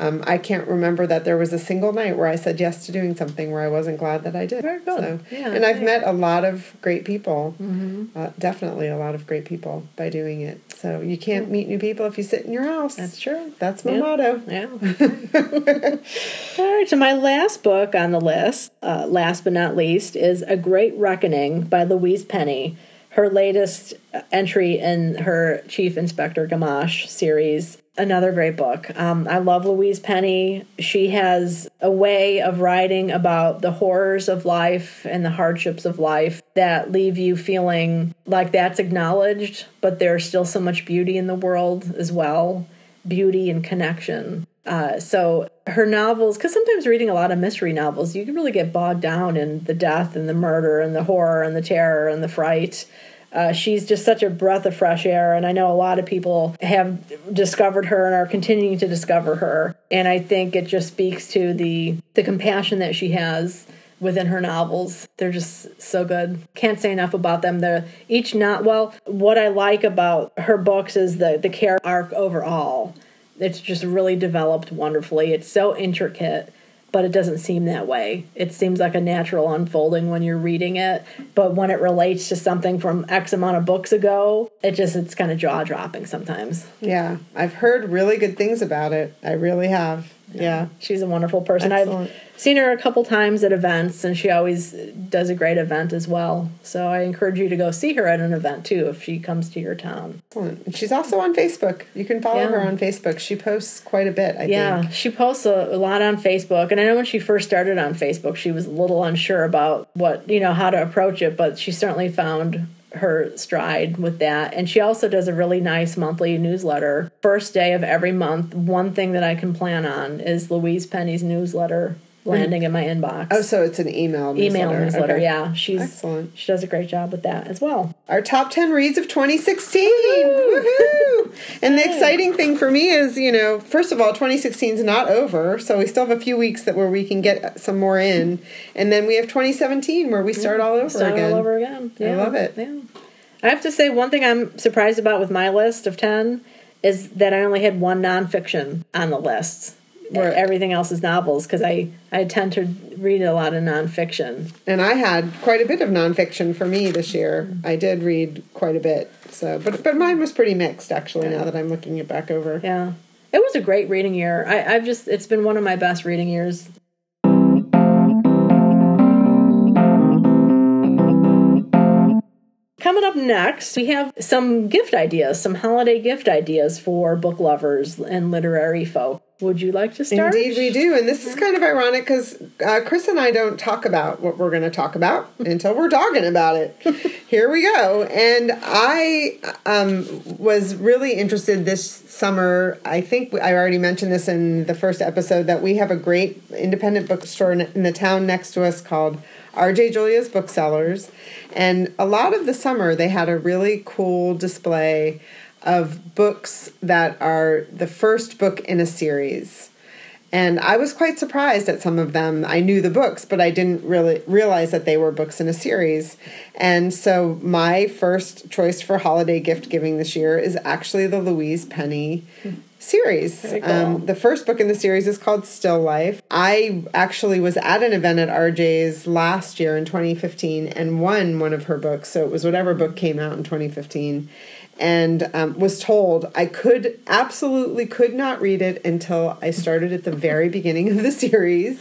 [SPEAKER 2] um, I can't remember that there was a single night where I said yes to doing something where I wasn't glad that I did.
[SPEAKER 1] Very good. So,
[SPEAKER 2] yeah, and I've met a lot of great people. Mm-hmm. Uh, definitely a lot of great people by doing it. So you can't meet new people if you sit in your house.
[SPEAKER 1] That's true.
[SPEAKER 2] That's my yeah. motto.
[SPEAKER 1] Yeah. All right. So my last book on the list, uh, last but not least, is A Great Reckoning by Louise Penny her latest entry in her Chief Inspector Gamache series. Another great book. Um, I love Louise Penny. She has a way of writing about the horrors of life and the hardships of life that leave you feeling like that's acknowledged, but there's still so much beauty in the world as well beauty and connection. Uh, so her novels, because sometimes reading a lot of mystery novels, you can really get bogged down in the death and the murder and the horror and the terror and the fright. Uh, she's just such a breath of fresh air, and I know a lot of people have discovered her and are continuing to discover her. And I think it just speaks to the the compassion that she has within her novels. They're just so good. Can't say enough about them. They're each not well. What I like about her books is the the care arc overall it's just really developed wonderfully. It's so intricate, but it doesn't seem that way. It seems like a natural unfolding when you're reading it, but when it relates to something from X amount of books ago, it just it's kind of jaw dropping sometimes.
[SPEAKER 2] Yeah, I've heard really good things about it. I really have. Yeah.
[SPEAKER 1] She's a wonderful person. Excellent. I've seen her a couple times at events, and she always does a great event as well. So I encourage you to go see her at an event too if she comes to your town.
[SPEAKER 2] Excellent. She's also on Facebook. You can follow yeah. her on Facebook. She posts quite a bit, I
[SPEAKER 1] yeah,
[SPEAKER 2] think.
[SPEAKER 1] she posts a, a lot on Facebook. And I know when she first started on Facebook, she was a little unsure about what, you know, how to approach it, but she certainly found her stride with that. And she also does a really nice monthly newsletter. First day of every month, one thing that I can plan on is Louise Penny's newsletter Mm. landing in my inbox.
[SPEAKER 2] Oh, so it's an email
[SPEAKER 1] newsletter. email newsletter. Okay. Yeah, she's excellent. She does a great job with that as well.
[SPEAKER 2] Our top ten reads of 2016. Woo-hoo! Woo-hoo! and the exciting thing for me is, you know, first of all, 2016 is not over, so we still have a few weeks that where we can get some more in, and then we have 2017 where we mm, start all over
[SPEAKER 1] start
[SPEAKER 2] again.
[SPEAKER 1] all over again.
[SPEAKER 2] Yeah. I love it.
[SPEAKER 1] Yeah. I have to say one thing I'm surprised about with my list of ten is that I only had one nonfiction on the list where everything else is novels because I, I tend to read a lot of nonfiction.
[SPEAKER 2] And I had quite a bit of nonfiction for me this year. Mm-hmm. I did read quite a bit. So, but but mine was pretty mixed actually. Yeah. Now that I'm looking it back over,
[SPEAKER 1] yeah, it was a great reading year. I, I've just it's been one of my best reading years Coming up next, we have some gift ideas, some holiday gift ideas for book lovers and literary folk. Would you like to start?
[SPEAKER 2] Indeed, we do. And this is kind of ironic because uh, Chris and I don't talk about what we're going to talk about until we're talking about it. Here we go. And I um, was really interested this summer. I think I already mentioned this in the first episode that we have a great independent bookstore in the town next to us called RJ Julia's Booksellers. And a lot of the summer, they had a really cool display of books that are the first book in a series. And I was quite surprised at some of them. I knew the books, but I didn't really realize that they were books in a series. And so my first choice for holiday gift giving this year is actually the Louise Penny series. Um, the first book in the series is called Still Life. I actually was at an event at RJ's last year in 2015 and won one of her books. So it was whatever book came out in 2015. And um, was told I could absolutely could not read it until I started at the very beginning of the series,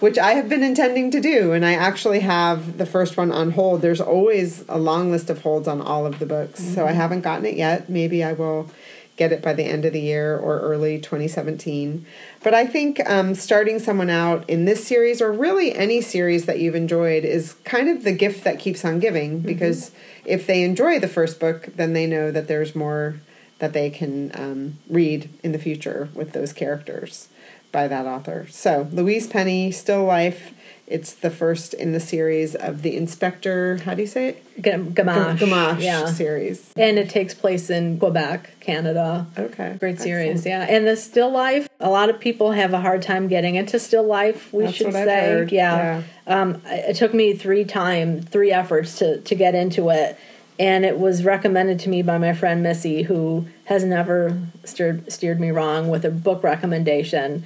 [SPEAKER 2] which I have been intending to do. And I actually have the first one on hold. There's always a long list of holds on all of the books. So I haven't gotten it yet. Maybe I will get it by the end of the year or early 2017. But I think um, starting someone out in this series or really any series that you've enjoyed is kind of the gift that keeps on giving because if they enjoy the first book, then they know that there's more that they can um, read in the future with those characters by that author. So, Louise Penny, Still Life. It's the first in the series of the Inspector, how do you say it?
[SPEAKER 1] G- Gamache.
[SPEAKER 2] Gamache
[SPEAKER 1] Yeah.
[SPEAKER 2] series.
[SPEAKER 1] And it takes place in Quebec, Canada.
[SPEAKER 2] Okay.
[SPEAKER 1] Great series,
[SPEAKER 2] Excellent.
[SPEAKER 1] yeah. And the still life, a lot of people have a hard time getting into still life. We
[SPEAKER 2] That's
[SPEAKER 1] should say,
[SPEAKER 2] heard,
[SPEAKER 1] yeah. Um, it it took me three time, three efforts to to get into it, and it was recommended to me by my friend Missy, who has never steered steered me wrong with a book recommendation.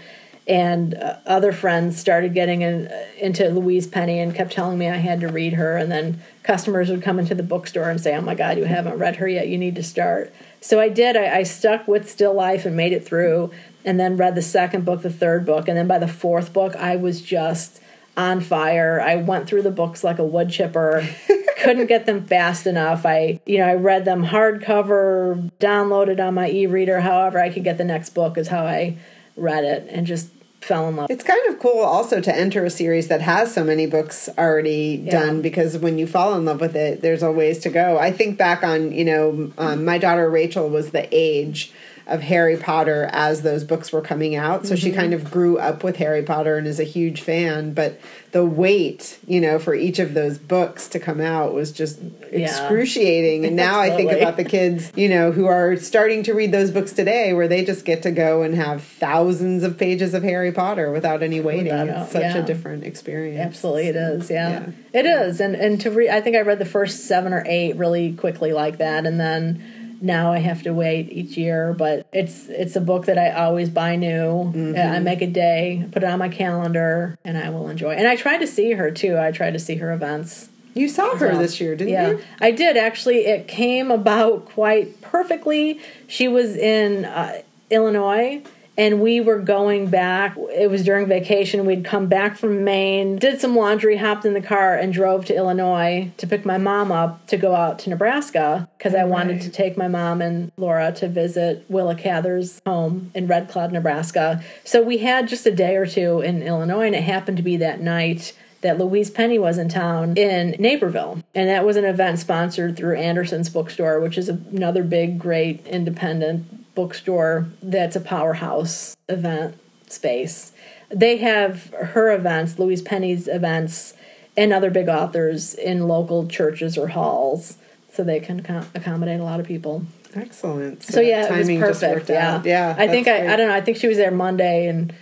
[SPEAKER 1] And uh, other friends started getting in, into Louise Penny and kept telling me I had to read her. And then customers would come into the bookstore and say, "Oh my God, you haven't read her yet. You need to start." So I did. I, I stuck with Still Life and made it through, and then read the second book, the third book, and then by the fourth book, I was just on fire. I went through the books like a wood chipper. Couldn't get them fast enough. I, you know, I read them hardcover, downloaded on my e-reader. However, I could get the next book is how I read it, and just fell in love.
[SPEAKER 2] It's kind of cool also to enter a series that has so many books already done because when you fall in love with it, there's a ways to go. I think back on, you know, um, my daughter Rachel was the age of Harry Potter as those books were coming out. So she mm-hmm. kind of grew up with Harry Potter and is a huge fan. But the wait, you know, for each of those books to come out was just excruciating. And now I think about the kids, you know, who are starting to read those books today where they just get to go and have thousands of pages of Harry Potter without any waiting.
[SPEAKER 1] Without
[SPEAKER 2] it's such
[SPEAKER 1] yeah.
[SPEAKER 2] a different experience.
[SPEAKER 1] Absolutely, it is. Yeah,
[SPEAKER 2] Yeah.
[SPEAKER 1] it is. And and to read, I think I read the first seven or eight really quickly like that, and then now I have to wait each year. But it's it's a book that I always buy new.
[SPEAKER 2] Mm-hmm.
[SPEAKER 1] I make a day, put it on my calendar, and I will enjoy. And I try to see her too. I try to see her events.
[SPEAKER 2] You saw her
[SPEAKER 1] So,
[SPEAKER 2] this year, didn't
[SPEAKER 1] yeah,
[SPEAKER 2] you?
[SPEAKER 1] I did actually. It came about quite perfectly. She was in uh, Illinois, and we were going back. It was during vacation. We'd come back from Maine, did some laundry, hopped in the car, and drove to Illinois to pick my mom up to go out to Nebraska because I wanted to take my mom and Laura to visit Willa Cather's home in Red Cloud, Nebraska. So we had just a day or two in Illinois, and it happened to be that night that Louise Penny was in town in Naperville. And that was an event sponsored through Anderson's Bookstore, which is another big, great independent bookstore that's a powerhouse event space. They have her events, Louise Penny's events, and other big authors in local churches or halls so they can accom- accommodate a lot of people.
[SPEAKER 2] Excellent.
[SPEAKER 1] So yeah, it was
[SPEAKER 2] timing just
[SPEAKER 1] perfect.
[SPEAKER 2] worked
[SPEAKER 1] Yeah,
[SPEAKER 2] out. Yeah.
[SPEAKER 1] I think I, I don't know. I think she was there Monday and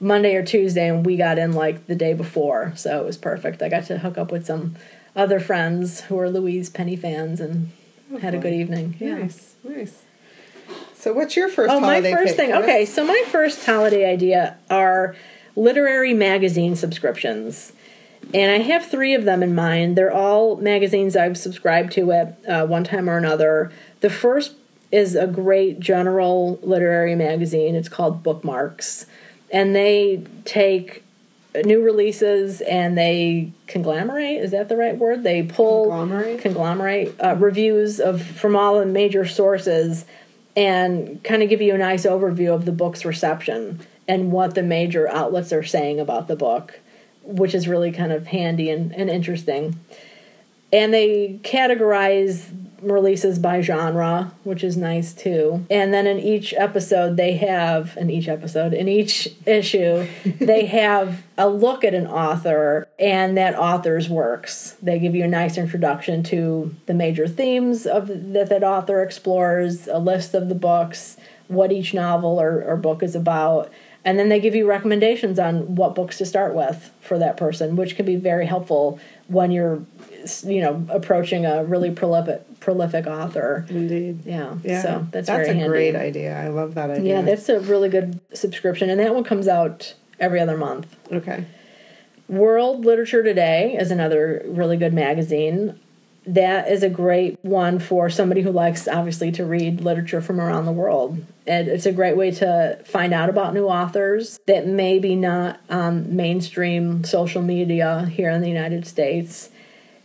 [SPEAKER 1] Monday or Tuesday, and we got in like the day before, so it was perfect. I got to hook up with some other friends who are Louise Penny fans and had a good evening. Yeah.
[SPEAKER 2] Nice, nice. So, what's your first
[SPEAKER 1] Oh, my first thing.
[SPEAKER 2] Chris?
[SPEAKER 1] Okay, so my first holiday idea are literary magazine subscriptions. And I have three of them in mind. They're all magazines I've subscribed to at uh, one time or another. The first is a great general literary magazine. It's called Bookmarks. And they take new releases and they conglomerate is that the right word they pull
[SPEAKER 2] Conglomerate?
[SPEAKER 1] conglomerate uh, reviews of from all the major sources and kind of give you a nice overview of the book's reception and what the major outlets are saying about the book which is really kind of handy and, and interesting. And they categorize releases by genre which is nice too. And then in each episode they have in each episode in each issue they have a look at an author and that author's works. They give you a nice introduction to the major themes of that that author explores a list of the books what each novel or, or book is about. And then they give you recommendations on what books to start with for that person which can be very helpful when you're you know approaching a really prolific prolific author.
[SPEAKER 2] Indeed.
[SPEAKER 1] Yeah.
[SPEAKER 2] Yeah.
[SPEAKER 1] So that's
[SPEAKER 2] that's a
[SPEAKER 1] handy.
[SPEAKER 2] great idea. I love that idea.
[SPEAKER 1] Yeah, that's a really good subscription, and that one comes out every other month.
[SPEAKER 2] okay.
[SPEAKER 1] World Literature Today is another really good magazine. That is a great one for somebody who likes, obviously, to read literature from around the world. And it's a great way to find out about new authors that maybe not on mainstream social media here in the United States.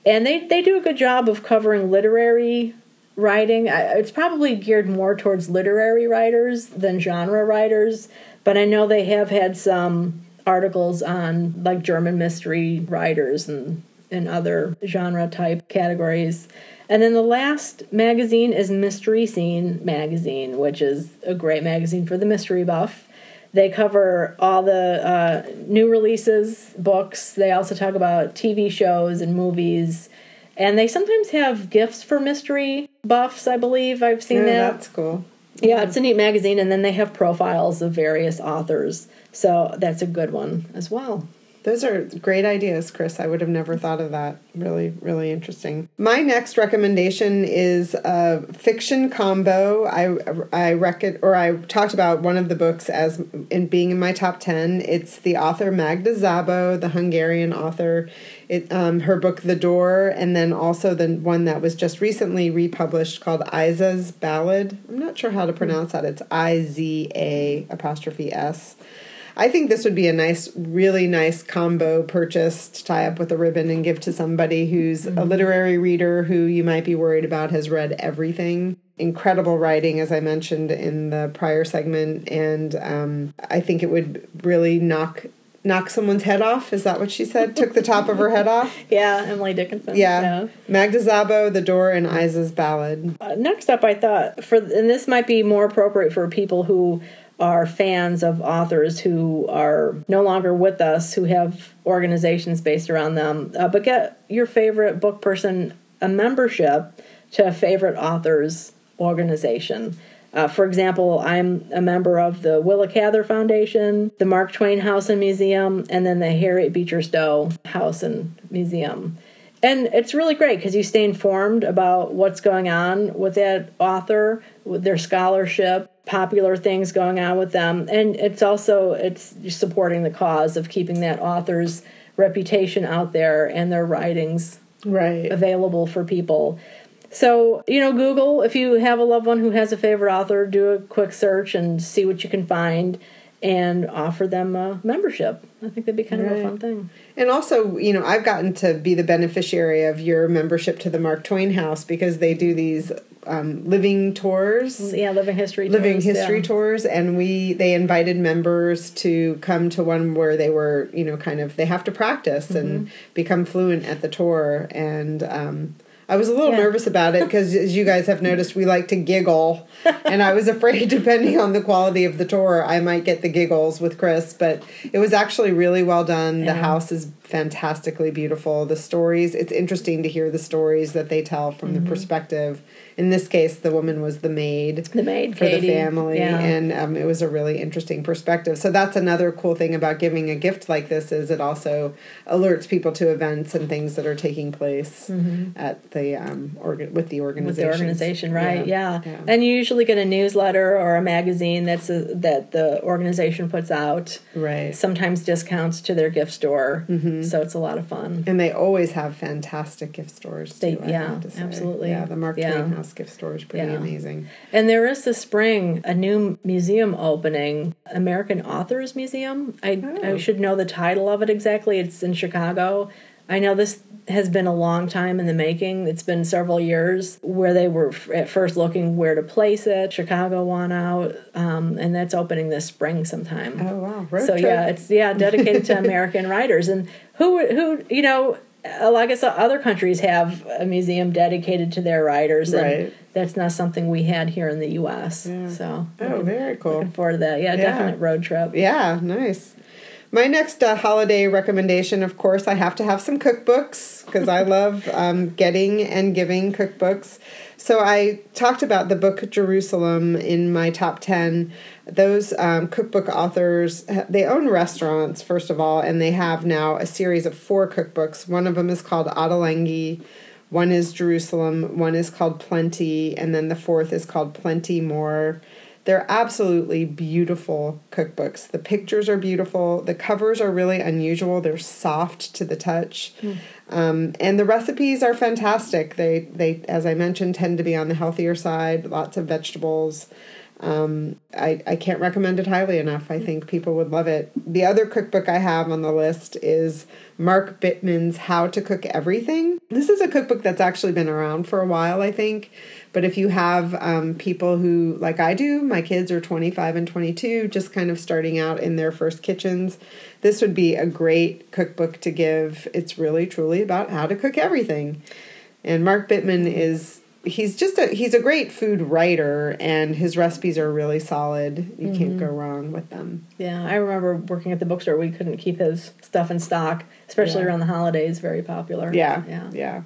[SPEAKER 1] And they, they do a good job of covering literary writing. It's probably geared more towards literary writers than genre writers, but I know they have had some articles on like German mystery writers and and other genre type categories. And then the last magazine is Mystery Scene magazine, which is a great magazine for the mystery buff. They cover all the uh, new releases, books. They also talk about TV shows and movies. And they sometimes have gifts for mystery buffs, I believe. I've seen
[SPEAKER 2] Yeah,
[SPEAKER 1] that.
[SPEAKER 2] that's cool.
[SPEAKER 1] Yeah, it's a neat magazine, and then they have profiles of various authors. So that's a good one as well.
[SPEAKER 2] Those are great ideas, Chris. I would have never thought of that. Really, really interesting. My next recommendation is a fiction combo. I I reckon, or I talked about one of the books as in being in my top ten. It's the author Magda Szabo, the Hungarian author. It um, her book The Door, and then also the one that was just recently republished called Iza's Ballad. I'm not sure how to pronounce that. It's I Z A apostrophe S. I think this would be a nice, really nice combo purchase to tie up with a ribbon and give to somebody who's a literary reader who you might be worried about has read everything. Incredible writing, as I mentioned in the prior segment, and um, I think it would really knock knock someone's head off. Is that what she said? Took the top of her head off.
[SPEAKER 1] Yeah, Emily Dickinson.
[SPEAKER 2] Yeah. Magda Szabo, The Door, and Iza's Ballad.
[SPEAKER 1] Uh, next up, I thought for and this might be more appropriate for people who are fans of authors who are no longer with us, who have organizations based around them. Uh, but get your favorite book person a membership to a favorite author's organization. Uh, for example, I'm a member of the Willa Cather Foundation, the Mark Twain House and Museum, and then the Harriet Beecher Stowe House and Museum. And it's really great because you stay informed about what's going on with that author, with their scholarship, popular things going on with them, and it's also it's supporting the cause of keeping that author's reputation out there and their writings
[SPEAKER 2] Right.
[SPEAKER 1] available for people. So, you know, Google, if you have a loved one who has a favorite author, do a quick search and see what you can find and offer them a membership. I think that'd be kind of a fun thing.
[SPEAKER 2] And also, you know, I've gotten to be the beneficiary of your membership to the Mark Twain House because they do these um, living tours,
[SPEAKER 1] Yeah, living history
[SPEAKER 2] living
[SPEAKER 1] tours,
[SPEAKER 2] history
[SPEAKER 1] yeah.
[SPEAKER 2] tours, and we they invited members to come to one where they were, you know, kind of they have to practice and
[SPEAKER 1] Mm-hmm.
[SPEAKER 2] become fluent at the tour, and um, I was a little
[SPEAKER 1] Yeah.
[SPEAKER 2] nervous about it because, as you guys have noticed, we like to giggle, and I was afraid, depending on the quality of the tour, I might get the giggles with Chris. But it was actually really well done. The house is fantastically beautiful. The stories, it's interesting to hear the stories that they tell from
[SPEAKER 1] Mm-hmm.
[SPEAKER 2] the perspective. In this case, the woman was the maid
[SPEAKER 1] The maid,
[SPEAKER 2] for
[SPEAKER 1] Katie.
[SPEAKER 2] the family,
[SPEAKER 1] Yeah.
[SPEAKER 2] and um, it was a really interesting perspective. So that's another cool thing about giving a gift like this is it also alerts people to events and things that are taking place at the um, organ- with the
[SPEAKER 1] Mm-hmm. with
[SPEAKER 2] organization.
[SPEAKER 1] the organization, right? Yeah.
[SPEAKER 2] yeah.
[SPEAKER 1] and you usually get a newsletter or a magazine that's a, that the organization puts out.
[SPEAKER 2] right.
[SPEAKER 1] Sometimes discounts to their gift store, so it's a lot of fun.
[SPEAKER 2] And they always have fantastic gift stores too.
[SPEAKER 1] They-
[SPEAKER 2] I
[SPEAKER 1] yeah,
[SPEAKER 2] have to say.
[SPEAKER 1] absolutely.
[SPEAKER 2] Yeah, the Mark
[SPEAKER 1] Yeah.
[SPEAKER 2] Twain House gift store is pretty
[SPEAKER 1] Yeah.
[SPEAKER 2] amazing.
[SPEAKER 1] And there is this spring a new museum opening, American Authors Museum. I I
[SPEAKER 2] Oh.
[SPEAKER 1] should know the title of it exactly. It's in Chicago. I know this has been a long time in the making. It's been several years where they were f- at first looking where to place it. Chicago won out, um, and that's opening this spring sometime.
[SPEAKER 2] Oh wow, road
[SPEAKER 1] so
[SPEAKER 2] trip.
[SPEAKER 1] yeah, it's yeah dedicated to American writers and who who you know. Uh, I guess other countries have a museum dedicated to their writers, and
[SPEAKER 2] Right.
[SPEAKER 1] that's not something we had here in the U.S.
[SPEAKER 2] Yeah.
[SPEAKER 1] So
[SPEAKER 2] oh, very cool.
[SPEAKER 1] looking forward to that. Yeah,
[SPEAKER 2] Yeah.
[SPEAKER 1] definite road trip.
[SPEAKER 2] Yeah, nice. My next uh, holiday recommendation, of course, I have to have some cookbooks because I love um, getting and giving cookbooks. So I talked about the book Jerusalem in my top 10. Those um, cookbook authors, they own restaurants, first of all, and they have now a series of four cookbooks. One of them is called Ottolenghi, one is Jerusalem, one is called Plenty, and then the fourth is called Plenty More. They're absolutely beautiful cookbooks. The pictures are beautiful. The covers are really unusual. They're soft to the touch. Mm. Um, and the recipes are fantastic. They, they, as I mentioned, tend to be on the healthier side, lots of vegetables. Um, I, I can't recommend it highly enough. I think people would love it. The other cookbook I have on the list is Mark Bittman's How to Cook Everything. This is a cookbook that's actually been around for a while, I think. But if you have um, people who, like I do, my kids are 25 and 22, just kind of starting out in their first kitchens, this would be a great cookbook to give. It's really, truly about how to cook everything. And Mark Bittman is he's just a he's a great food writer and his recipes are really solid. You mm-hmm. can't go wrong with them.
[SPEAKER 1] Yeah i remember working at the bookstore we couldn't keep his stuff in stock especially yeah. around the holidays very popular.
[SPEAKER 2] Yeah yeah. yeah.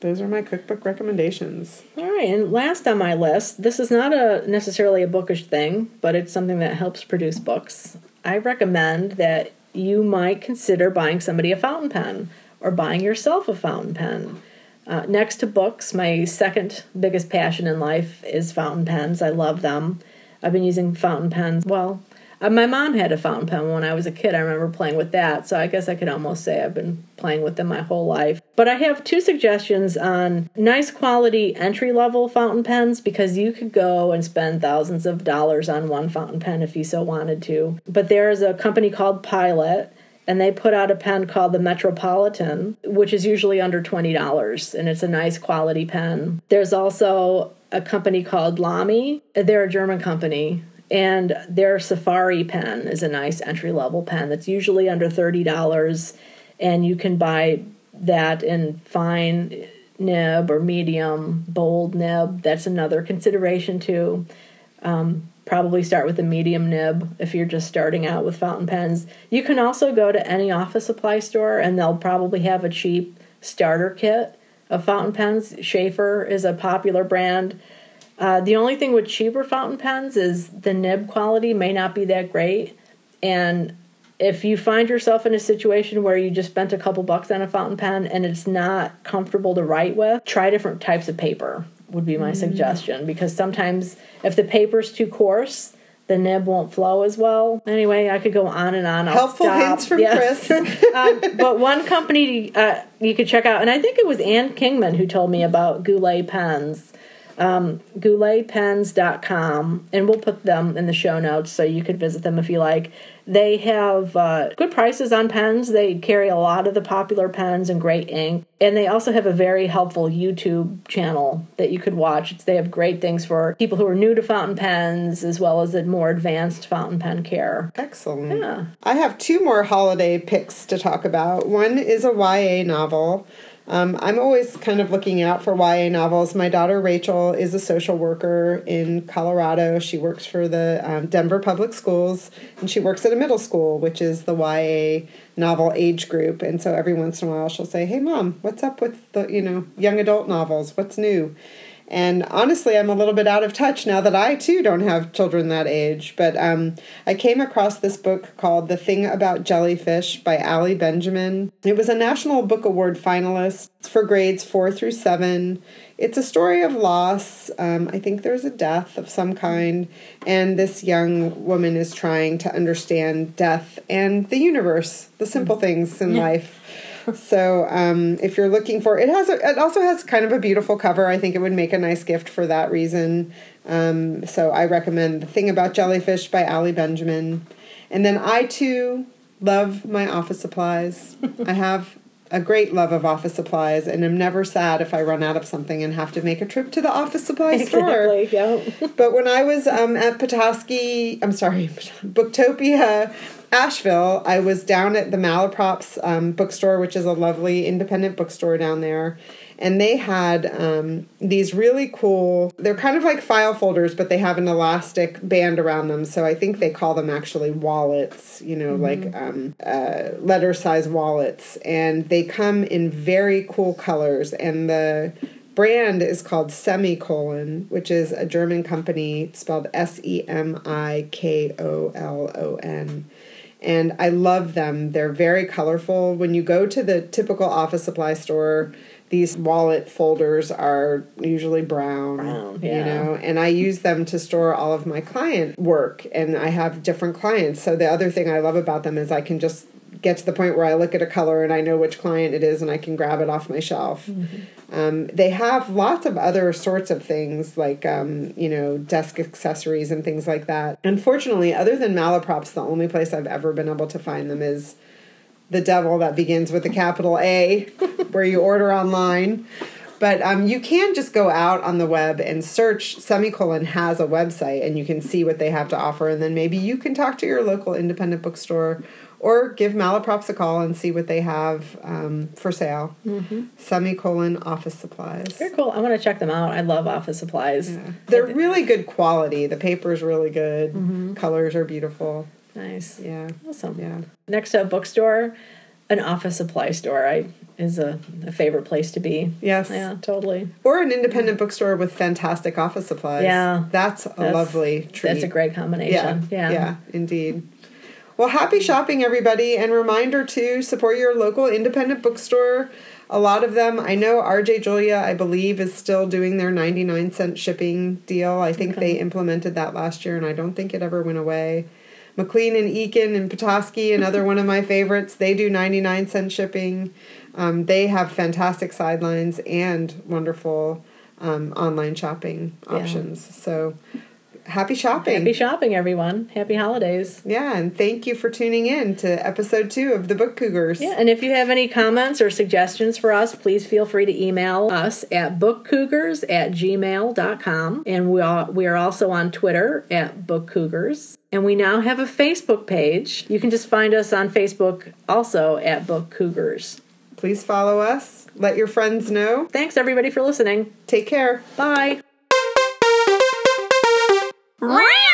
[SPEAKER 2] Those are my cookbook recommendations.
[SPEAKER 1] All right and last on my list this is not a necessarily a bookish thing but it's something that helps produce books. I recommend that you might consider buying somebody a fountain pen or buying yourself a fountain pen uh, next to books, my second biggest passion in life is fountain pens. I love them. I've been using fountain pens. Well, uh, my mom had a fountain pen when I was a kid. I remember playing with that, so I guess I could almost say I've been playing with them my whole life. But I have two suggestions on nice quality entry level fountain pens because you could go and spend thousands of dollars on one fountain pen if you so wanted to. But there's a company called Pilot and they put out a pen called the Metropolitan, which is usually under $20, and it's a nice quality pen. There's also a company called Lamy. They're a German company, and their Safari pen is a nice entry level pen that's usually under $30, and you can buy that in fine nib or medium, bold nib. That's another consideration, too. Um, probably start with a medium nib if you're just starting out with fountain pens. You can also go to any office supply store and they'll probably have a cheap starter kit of fountain pens. Sheaffer is a popular brand. Uh, the only thing with cheaper fountain pens is the nib quality may not be that great. And if you find yourself in a situation where you just spent a couple bucks on a fountain pen and it's not comfortable to write with, try different types of paper would be my mm. suggestion because sometimes if the paper's too coarse, the nib won't flow as well. Anyway, I could go on and on.
[SPEAKER 2] I'll Helpful stop. hints from yes.
[SPEAKER 1] Chris. um, but one company uh, you could check out, and I think it was Ann Kingman who told me about Goulet pens um, gouletpens.com, and we'll put them in the show notes so you could visit them if you like. They have uh, good prices on pens. They carry a lot of the popular pens and great ink. And they also have a very helpful YouTube channel that you could watch. They have great things for people who are new to fountain pens as well as a more advanced fountain pen care.
[SPEAKER 2] Excellent. Yeah. I have two more holiday picks to talk about. One is a YA novel. Um, I'm always kind of looking out for YA novels. My daughter Rachel is a social worker in Colorado. She works for the um, Denver Public Schools, and she works at a middle school, which is the YA novel age group. And so every once in a while, she'll say, "Hey, mom, what's up with the you know young adult novels? What's new?" And honestly, I'm a little bit out of touch now that I too don't have children that age. But um, I came across this book called The Thing About Jellyfish by Ali Benjamin. It was a National Book Award finalist for grades four through seven. It's a story of loss. Um, I think there's a death of some kind, and this young woman is trying to understand death and the universe, the simple things in yeah. life so um, if you're looking for it has a, it also has kind of a beautiful cover i think it would make a nice gift for that reason um, so i recommend the thing about jellyfish by ali benjamin and then i too love my office supplies i have a great love of office supplies and am never sad if I run out of something and have to make a trip to the office supply
[SPEAKER 1] exactly,
[SPEAKER 2] store. Yeah. but when I was um, at Petoskey, I'm sorry, Booktopia Asheville, I was down at the Malaprops um, bookstore, which is a lovely independent bookstore down there. and they had um, these really cool they're kind of like file folders but they have an elastic band around them. So i think they call them actually wallets you know like um, uh, letter size wallets. And they come in very cool colors. And the brand is called Semikolon, which is a German company. Spelled S E M I K O L O N. And I love them. They're very colorful. When you go to the typical office supply store, these wallet folders are usually brown,
[SPEAKER 1] Brown,
[SPEAKER 2] you
[SPEAKER 1] yeah.
[SPEAKER 2] know, and I use them to store all of my client work and I have different clients. So the other thing I love about them is I can just get to the point where I look at a color and I know which client it is and I can grab it off my shelf. Um, they have lots of other sorts of things like, um, you know, desk accessories and things like that. Unfortunately, other than malaprops, the only place I've ever been able to find them is the devil that begins with a capital A, where you order online. But um, you can just go out on the web and search. Semikolon has a website, and you can see what they have to offer, and then maybe you can talk to your local independent bookstore or give Malaprops a call and see what they have um, for sale. Semikolon office supplies.
[SPEAKER 1] Very cool. I want to check them out. I love office supplies.
[SPEAKER 2] They're really good quality. The paper is really good. Colors are beautiful.
[SPEAKER 1] Nice.
[SPEAKER 2] Yeah.
[SPEAKER 1] Awesome.
[SPEAKER 2] Yeah.
[SPEAKER 1] Next to a bookstore, an office supply store. I is a, a favorite place to be.
[SPEAKER 2] Yes.
[SPEAKER 1] Yeah, totally.
[SPEAKER 2] Or an independent bookstore with fantastic office supplies.
[SPEAKER 1] Yeah.
[SPEAKER 2] That's a
[SPEAKER 1] That's-
[SPEAKER 2] lovely treat.
[SPEAKER 1] That's a great
[SPEAKER 2] yeah,
[SPEAKER 1] combination.
[SPEAKER 2] yeah.
[SPEAKER 1] Yeah.
[SPEAKER 2] indeed. Well, happy shopping, everybody. And reminder to support your local independent bookstore. A lot of them, I know RJ Julia, I believe, is still doing their 99 cent shipping deal. I think they implemented that last year, and I don't think it ever went away. McLean and Eakin and Petoskey, another one of my favorites, they do 99 cent shipping. Um, they have fantastic sidelines and wonderful um, online shopping
[SPEAKER 1] Yeah.
[SPEAKER 2] options. So happy shopping.
[SPEAKER 1] Happy shopping, everyone. Happy holidays.
[SPEAKER 2] Yeah, and thank you for tuning in to episode two of the Book Cougars.
[SPEAKER 1] Yeah, and if you have any comments or suggestions for us, please feel free to email us at bookcougars at gmail.com. And we are, we are also on Twitter at bookcougars. And we now have a Facebook page. You can just find us on Facebook also at Book Cougars.
[SPEAKER 2] Please follow us. Let your friends know.
[SPEAKER 1] Thanks, everybody, for listening.
[SPEAKER 2] Take care.
[SPEAKER 1] Bye.
[SPEAKER 3] Ring!